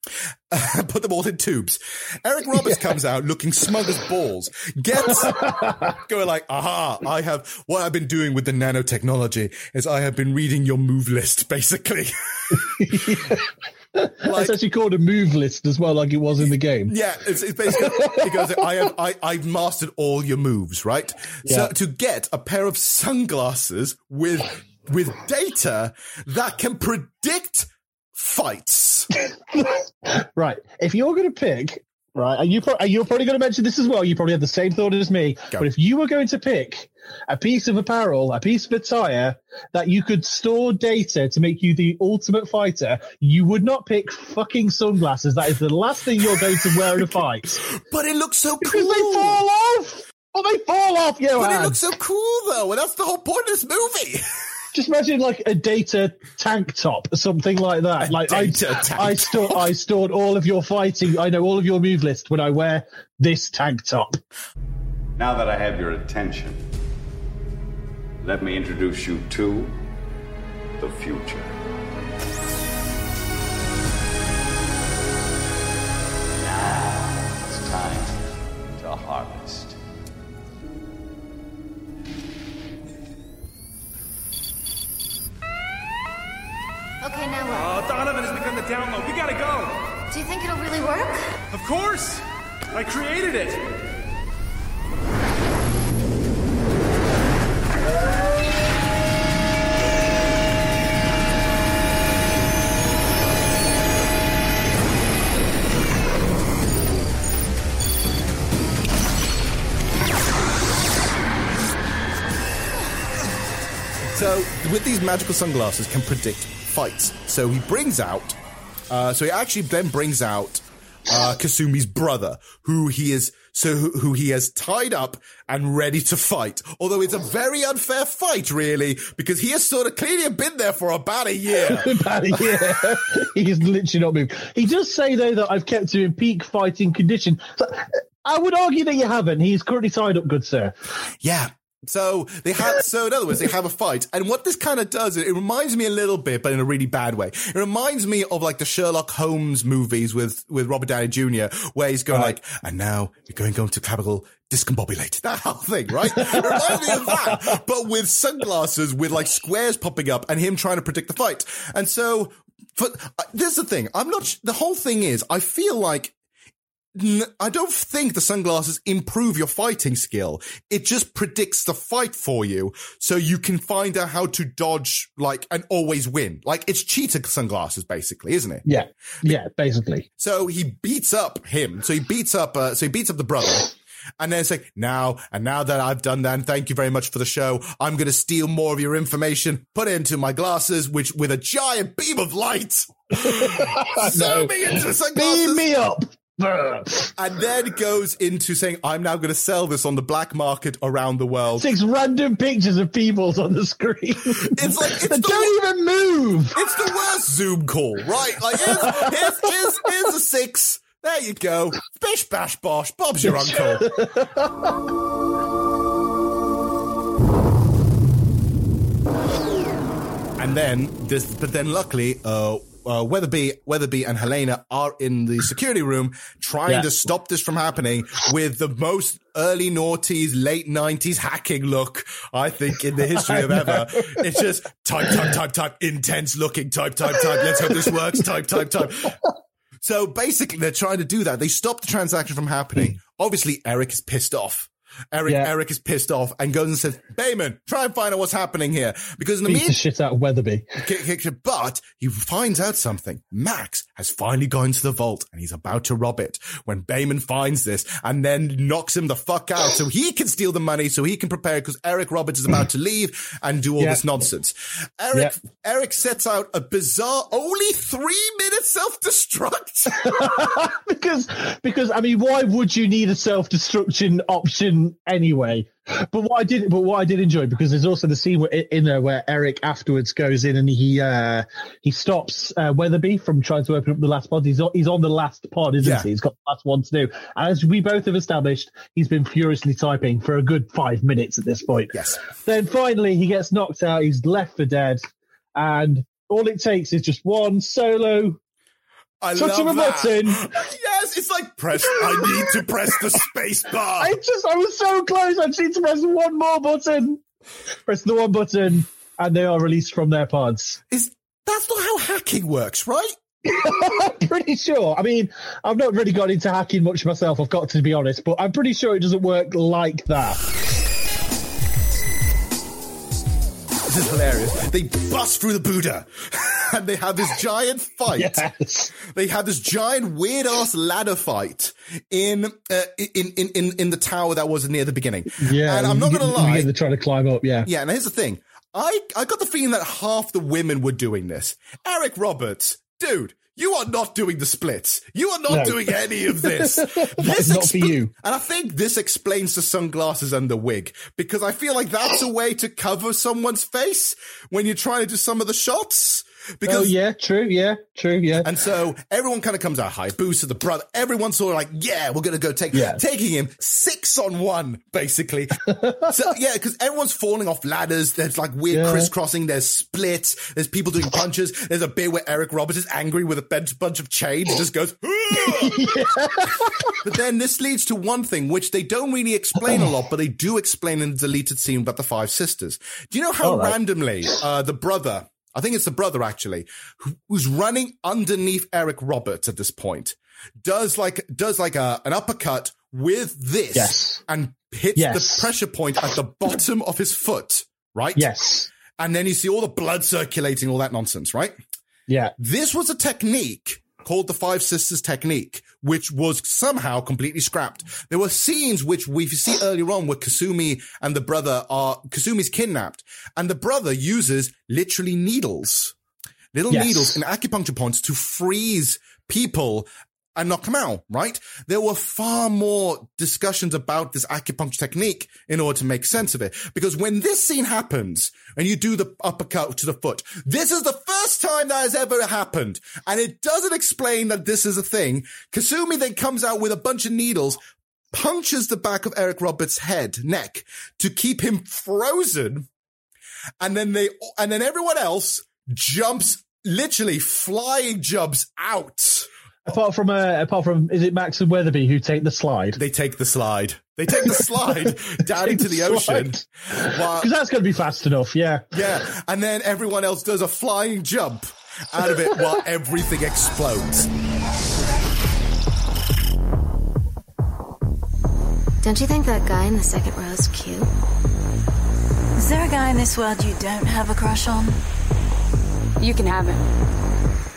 put them all in tubes. Eric Roberts comes out looking smug as balls, gets going like, aha, I have, what I've been doing with the nanotechnology is I have been reading your move list, basically. it's actually called a move list as well, like it was in the game. Yeah, it's, it's basically it goes. I have I I've mastered all your moves, right? So to get a pair of sunglasses with with data that can predict fights. Right. If you're going to pick, right, and you pro- and you're probably going to mention this as well. You probably had the same thought as me. Go. But if you were going to pick a piece of apparel, a piece of attire that you could store data to make you the ultimate fighter, you would not pick fucking sunglasses. That is the last thing you're going to wear in a fight. But it looks so because cool. they fall off. Oh, they fall off, Yeah, But it looks so cool though, and that's the whole point of this movie. Just imagine like a data tank top, or something like that. like data I, tank I stored, I stored all of your fighting. I know all of your move list when I wear this tank top. Now that I have your attention, let me introduce you to the future. Okay, now what? Uh, oh, Donovan has begun the download. We gotta go. Do you think it'll really work? Of course. I created it. So with these magical sunglasses can predict fights. So he brings out, uh, so he actually then brings out uh, Kasumi's brother, who he is, so who, who he has tied up and ready to fight. Although it's a very unfair fight, really, because he has sort of clearly been there for about a year. About a year. he is literally not moving. He does say though that I've kept him in peak fighting condition. So, I would argue that you haven't. He's currently tied up, good sir. Yeah. So they have, so in other words, they have a fight. And what this kind of does, it reminds me a little bit, but in a really bad way. It reminds me of like the Sherlock Holmes movies with, with Robert Downey Jr., where he's going like, and now you're going, going to clavicle discombobulate. That whole thing, right? It reminds me of that, but with sunglasses with like squares popping up and him trying to predict the fight. And so, for, uh, this is the thing. I'm not, the whole thing is, I feel like I don't think the sunglasses improve your fighting skill. It just predicts the fight for you so you can find out how to dodge like and always win. Like it's cheater sunglasses basically, isn't it? Yeah. Yeah, basically. So he beats up him. So he beats up uh, so he beats up the brother. And then it's like, now, and now that I've done that, and thank you very much for the show, I'm going to steal more of your information, put it into my glasses, which with a giant beam of light, zooming into sunglasses. Beam me up. And then goes into saying, I'm now going to sell this on the black market around the world. Six random pictures of people on the screen. It's like, it's the, don't even move. It's the worst Zoom call, right? Like, here's, here's, here's, here's a six. There you go. Bish bash bosh. Bob's your uncle. and then this, but then luckily, uh, uh, Weatherby, Weatherby and Helena are in the security room trying Yeah. to stop this from happening with the most early noughties, late nineties hacking look, I think, in the history of ever. It's just type, type, type, type, intense looking, type, type, type. Let's hope this works. Type, type, type. So basically, they're trying to do that. They stop the transaction from happening. Obviously, Eric is pissed off. Eric, Yeah. Eric is pissed off and goes and says, Bayman, try and find out what's happening here. Because in the meantime, shit out of Weatherby. But he finds out something. Max has finally gone to the vault and he's about to rob it when Bayman finds this and then knocks him the fuck out so he can steal the money so he can prepare because Eric Roberts is about to leave and do all Yeah. this nonsense. Eric, Eric sets out a bizarre, only three minute self destruct. because because I mean, why would you need a self destruction option anyway? But what I did, but what I did enjoy because there's also the scene where, in there where Eric afterwards goes in and he uh he stops uh, Weatherby from trying to open up the last pod. He's on, he's on the last pod, isn't Yeah. he? He's got the last one to do. As we both have established, he's been furiously typing for a good five minutes at this point. Yes. Then finally he gets knocked out. He's left for dead, and all it takes is just one solo I touch of a that. button. Yes, it's like press, I need to press the space bar. I just, I was so close. I just need to press one more button. Press the one button, and they are released from their pods. Is that's not how hacking works, right? I'm pretty sure. I mean, I've not really got into hacking much myself. I've got to be honest, but I'm pretty sure it doesn't work like that. Is hilarious. They bust through the Buddha and they have this giant fight. Yes. They have this giant weird ass ladder fight in, uh, in, in, in, in the tower that was near the beginning. Yeah, And I'm not going to lie. They're trying to climb up. Yeah. Yeah, and here's the thing. I, I got the feeling that half the women were doing this. Eric Roberts, dude, you are not doing the splits. You are not No. doing any of this. This not for you. And I think this explains the sunglasses and the wig because I feel like that's a way to cover someone's face when you're trying to do some of the shots. Because oh yeah, true. Yeah, true. Yeah. and so everyone kind of comes out high. Boost to the brother. Everyone's sort of like, yeah, we're gonna go take Yeah. taking him six on one, basically. so yeah, because everyone's falling off ladders. There's like weird Yeah. crisscrossing. There's splits. There's people doing punches. There's a bit where Eric Roberts is angry with a bunch, bunch of chains. and just goes. but then this leads to one thing which they don't really explain a lot, but they do explain in the deleted scene about the five sisters. Do you know how right. randomly uh, the brother, I think it's the brother actually, who- who's running underneath Eric Roberts at this point, does like does like a an uppercut with this Yes. and hits Yes. the pressure point at the bottom of his foot, right? Yes. And then you see all the blood circulating, all that nonsense, right? Yeah. This was a technique called the Five Sisters technique, which was somehow completely scrapped. There were scenes which we see earlier on where Kasumi and the brother are, Kasumi's kidnapped and the brother uses literally needles, little Yes. needles and acupuncture points to freeze people and knock them out, right? There were far more discussions about this acupuncture technique in order to make sense of it. Because when this scene happens and you do the uppercut to the foot, this is the first time that has ever happened. And it doesn't explain that this is a thing. Kasumi then comes out with a bunch of needles, punches the back of Eric Roberts' head, neck, to keep him frozen. And then they, and then everyone else jumps, literally flying jumps out. Apart from, uh, apart from, is it Max and Weatherby who take the slide? They take the slide. They take the slide down into the ocean. Because that's going to be fast enough, yeah. Yeah. And then everyone else does a flying jump out of it while everything explodes. Don't you think that guy in the second row is cute? Is there a guy in this world you don't have a crush on? You can have him.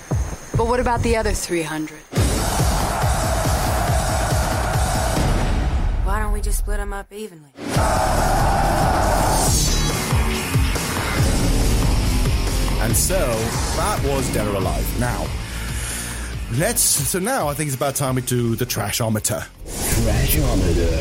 But what about the other 300? Why don't we just split them up evenly? And so that was Dead or Alive. Now, let's. So now I think it's about time we do the trashometer. Trashometer.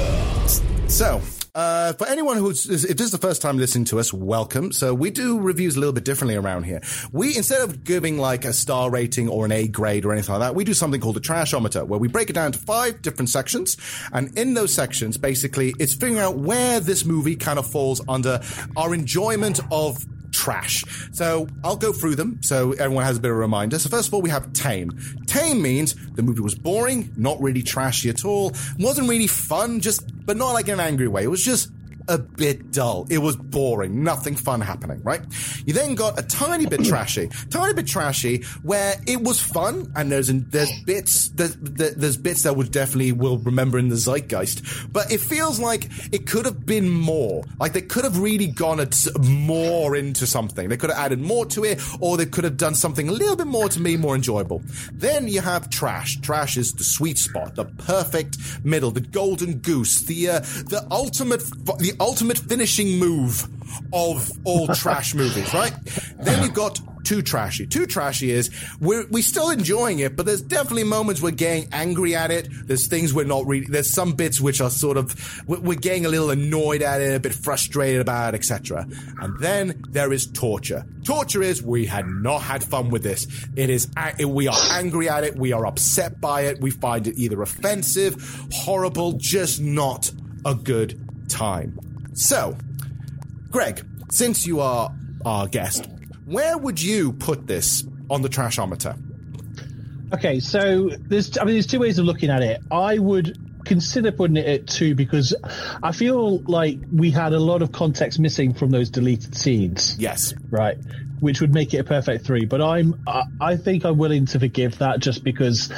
So, uh, for anyone who's, if this is the first time listening to us, welcome. So we do reviews a little bit differently around here. We, instead of giving like a star rating or an A grade or anything like that, we do something called a trashometer where we break it down to five different sections. And in those sections, basically, it's figuring out where this movie kind of falls under our enjoyment of trash. So I'll go through them so everyone has a bit of a reminder. So first of all, we have tame. Tame means the movie was boring, not really trashy at all, wasn't really fun, just but not like in an angry way. It was just a bit dull. It was boring. Nothing fun happening, right? You then got a tiny bit trashy, tiny bit trashy where it was fun and there's, there's bits, there's, there's bits that would definitely will remember in the zeitgeist, but it feels like it could have been more. Like they could have really gone more into something. They could have added more to it or they could have done something a little bit more to me more enjoyable. Then you have trash. Trash is the sweet spot, the perfect middle, the golden goose, the, uh, the ultimate, the ultimate finishing move of all trash movies, right? Then you've got too trashy. Too trashy is we're we still enjoying it, but there's definitely moments we're getting angry at it. There's things we're not really. There's some bits which are sort of we're getting a little annoyed at it, a bit frustrated about it, etc. And then there is torture. Torture is we had not had fun with this. It is we are angry at it. We are upset by it. We find it either offensive, horrible, just not a good time. So, Greg, since you are our guest, where would you put this on the trashometer? Okay, so there's I mean there's two ways of looking at it. I would consider putting it at two because I feel like we had a lot of context missing from those deleted scenes. Yes. Right. Which would make it a perfect three, but I'm I, I think I'm willing to forgive that just because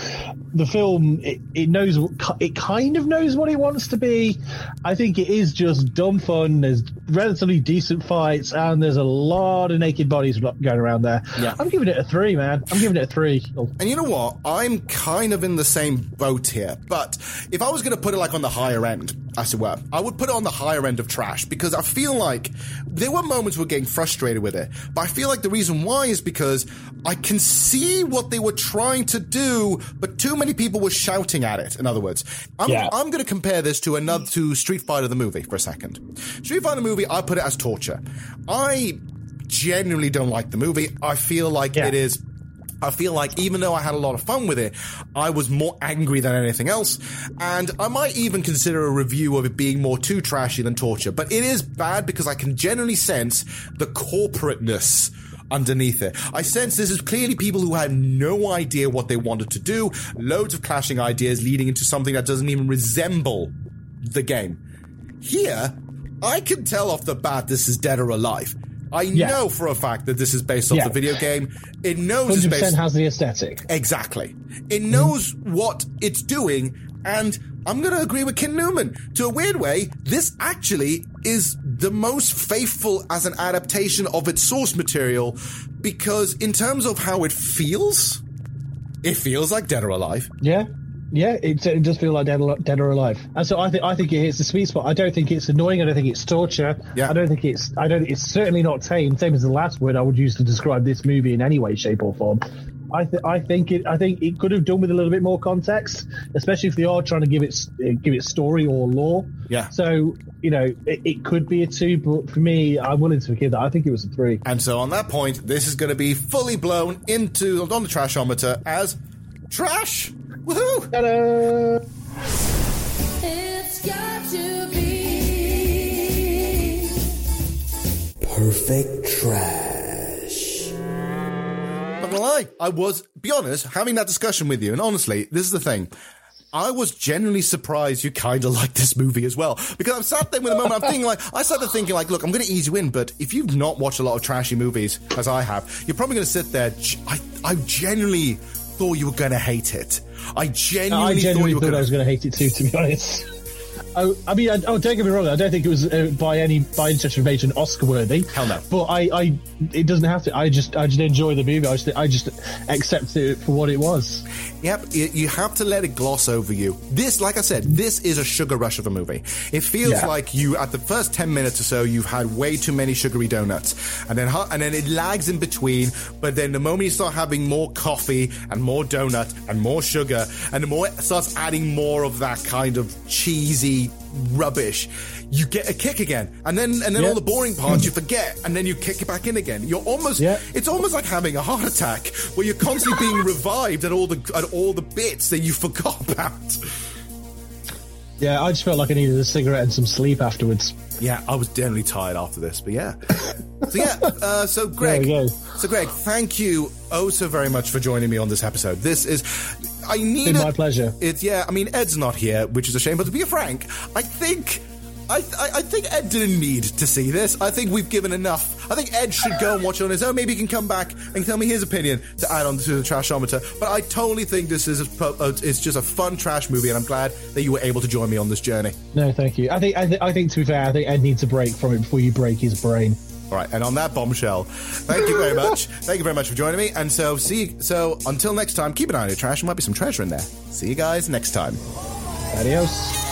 the film it, it knows it kind of knows what it wants to be. I think it is just dumb fun. There's relatively decent fights and there's a lot of naked bodies going around there. Yeah. I'm giving it a three, man. I'm giving it a three. Oh. And you know what? I'm kind of in the same boat here. But if I was going to put it like on the higher end, as it were, I would put it on the higher end of trash because I feel like there were moments we're getting frustrated with it. But I feel like the reason why is because I can see what they were trying to do, but too many people were shouting at it. In other words, I'm, Yeah. I'm going to compare this to another to Street Fighter the movie for a second. Street Fighter the movie, I put it as torture. I genuinely don't like the movie. I feel like it is. I feel like even though I had a lot of fun with it, I was more angry than anything else. And I might even consider a review of it being more too trashy than torture. But it is bad because I can generally sense the corporateness underneath it. I sense this is clearly people who had no idea what they wanted to do, loads of clashing ideas leading into something that doesn't even resemble the game. Here, I can tell off the bat this is dead or alive. I know for a fact that this is based off Yeah. the video game. It knows it's 100% based has the aesthetic. Exactly. It knows what it's doing, and I'm going to agree with Ken Newman. To a weird way, this actually is the most faithful as an adaptation of its source material because, in terms of how it feels, it feels like Dead or Alive. Yeah, yeah, it, it does feel like dead, or- dead or alive, and so I think I think it hits the sweet spot. I don't think it's annoying. I don't think it's torture. Yeah. I don't think it's I don't. It's certainly not tame. Same as the last word I would use to describe this movie in any way, shape, or form. I, th- I think it. I think it could have done with a little bit more context, especially if they are trying to give it give it story or lore. Yeah. So you know, it, it could be a two, but for me, I'm willing to forgive that. I think it was a three. And so, on that point, this is going to be fully blown into on the trashometer as trash. Woohoo! Ta-da! It's got to be perfect trash. Not gonna lie, I was, be honest, having that discussion with you, and honestly, this is the thing. I was genuinely surprised you kind of liked this movie as well because I'm sat there with a moment. I'm thinking like I started thinking like, look, I'm going to ease you in, but if you've not watched a lot of trashy movies as I have, you're probably going to sit there. I I genuinely thought you were going to hate it. I genuinely, I genuinely thought you were thought going I was going to hate it too, to be honest. I, I mean, I, oh, don't get me wrong. I don't think it was uh, by any by any stretch of imagination Oscar worthy. Hell no. But I, I, it doesn't have to. I just, I just enjoy the movie. I just, I just accept it for what it was. Yep, you, you have to let it gloss over you. This, like I said, this is a sugar rush of a movie. It feels Yeah. like you, at the first 10 minutes or so, you've had way too many sugary donuts. And then, and then it lags in between. But then the moment you start having more coffee and more donut and more sugar, and the more it starts adding more of that kind of cheesy rubbish, you get a kick again. And then, and then Yeah. all the boring parts you forget, and then you kick it back in again. You're almost, it's almost like having a heart attack where you're constantly being revived at all the, at all the bits that you forgot about. Yeah, I just felt like I needed a cigarette and some sleep afterwards. Yeah, I was generally tired after this, but yeah. So yeah, uh, so Greg, There we go. so Greg, thank you oh so very much for joining me on this episode. This is, I need Been my pleasure. It's yeah. I mean, Ed's not here, which is a shame. But to be frank, I think. I, I, I think Ed didn't need to see this. I think we've given enough. I think Ed should go and watch it on his own. Maybe he can come back and tell me his opinion to add on to the trashometer. But I totally think this is a, uh, it's just a fun trash movie, and I'm glad that you were able to join me on this journey. No, thank you. I think, I, th- I think to be fair, I think Ed needs a break from it before you break his brain. All right, and on that bombshell, thank you very much. thank you very much for joining me. And so, see, so until next time, keep an eye on your trash. There might be some treasure in there. See you guys next time. Adios.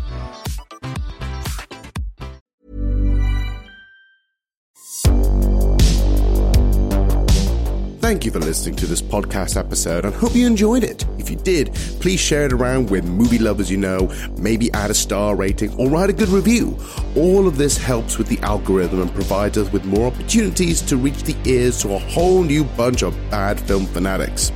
Thank you for listening to this podcast episode and hope you enjoyed it. If you did, please share it around with movie lovers you know, maybe add a star rating or write a good review. All of this helps with the algorithm and provides us with more opportunities to reach the ears to a whole new bunch of bad film fanatics.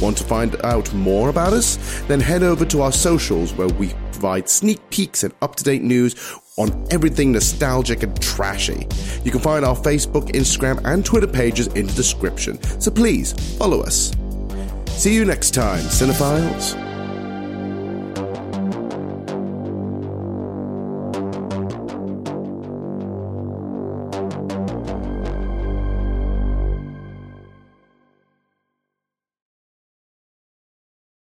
Want to find out more about us? Then head over to our socials where we provide sneak peeks and up to date news on everything nostalgic and trashy. You can find our Facebook, Instagram, and Twitter pages in the description, so please follow us. See you next time, Cinephiles.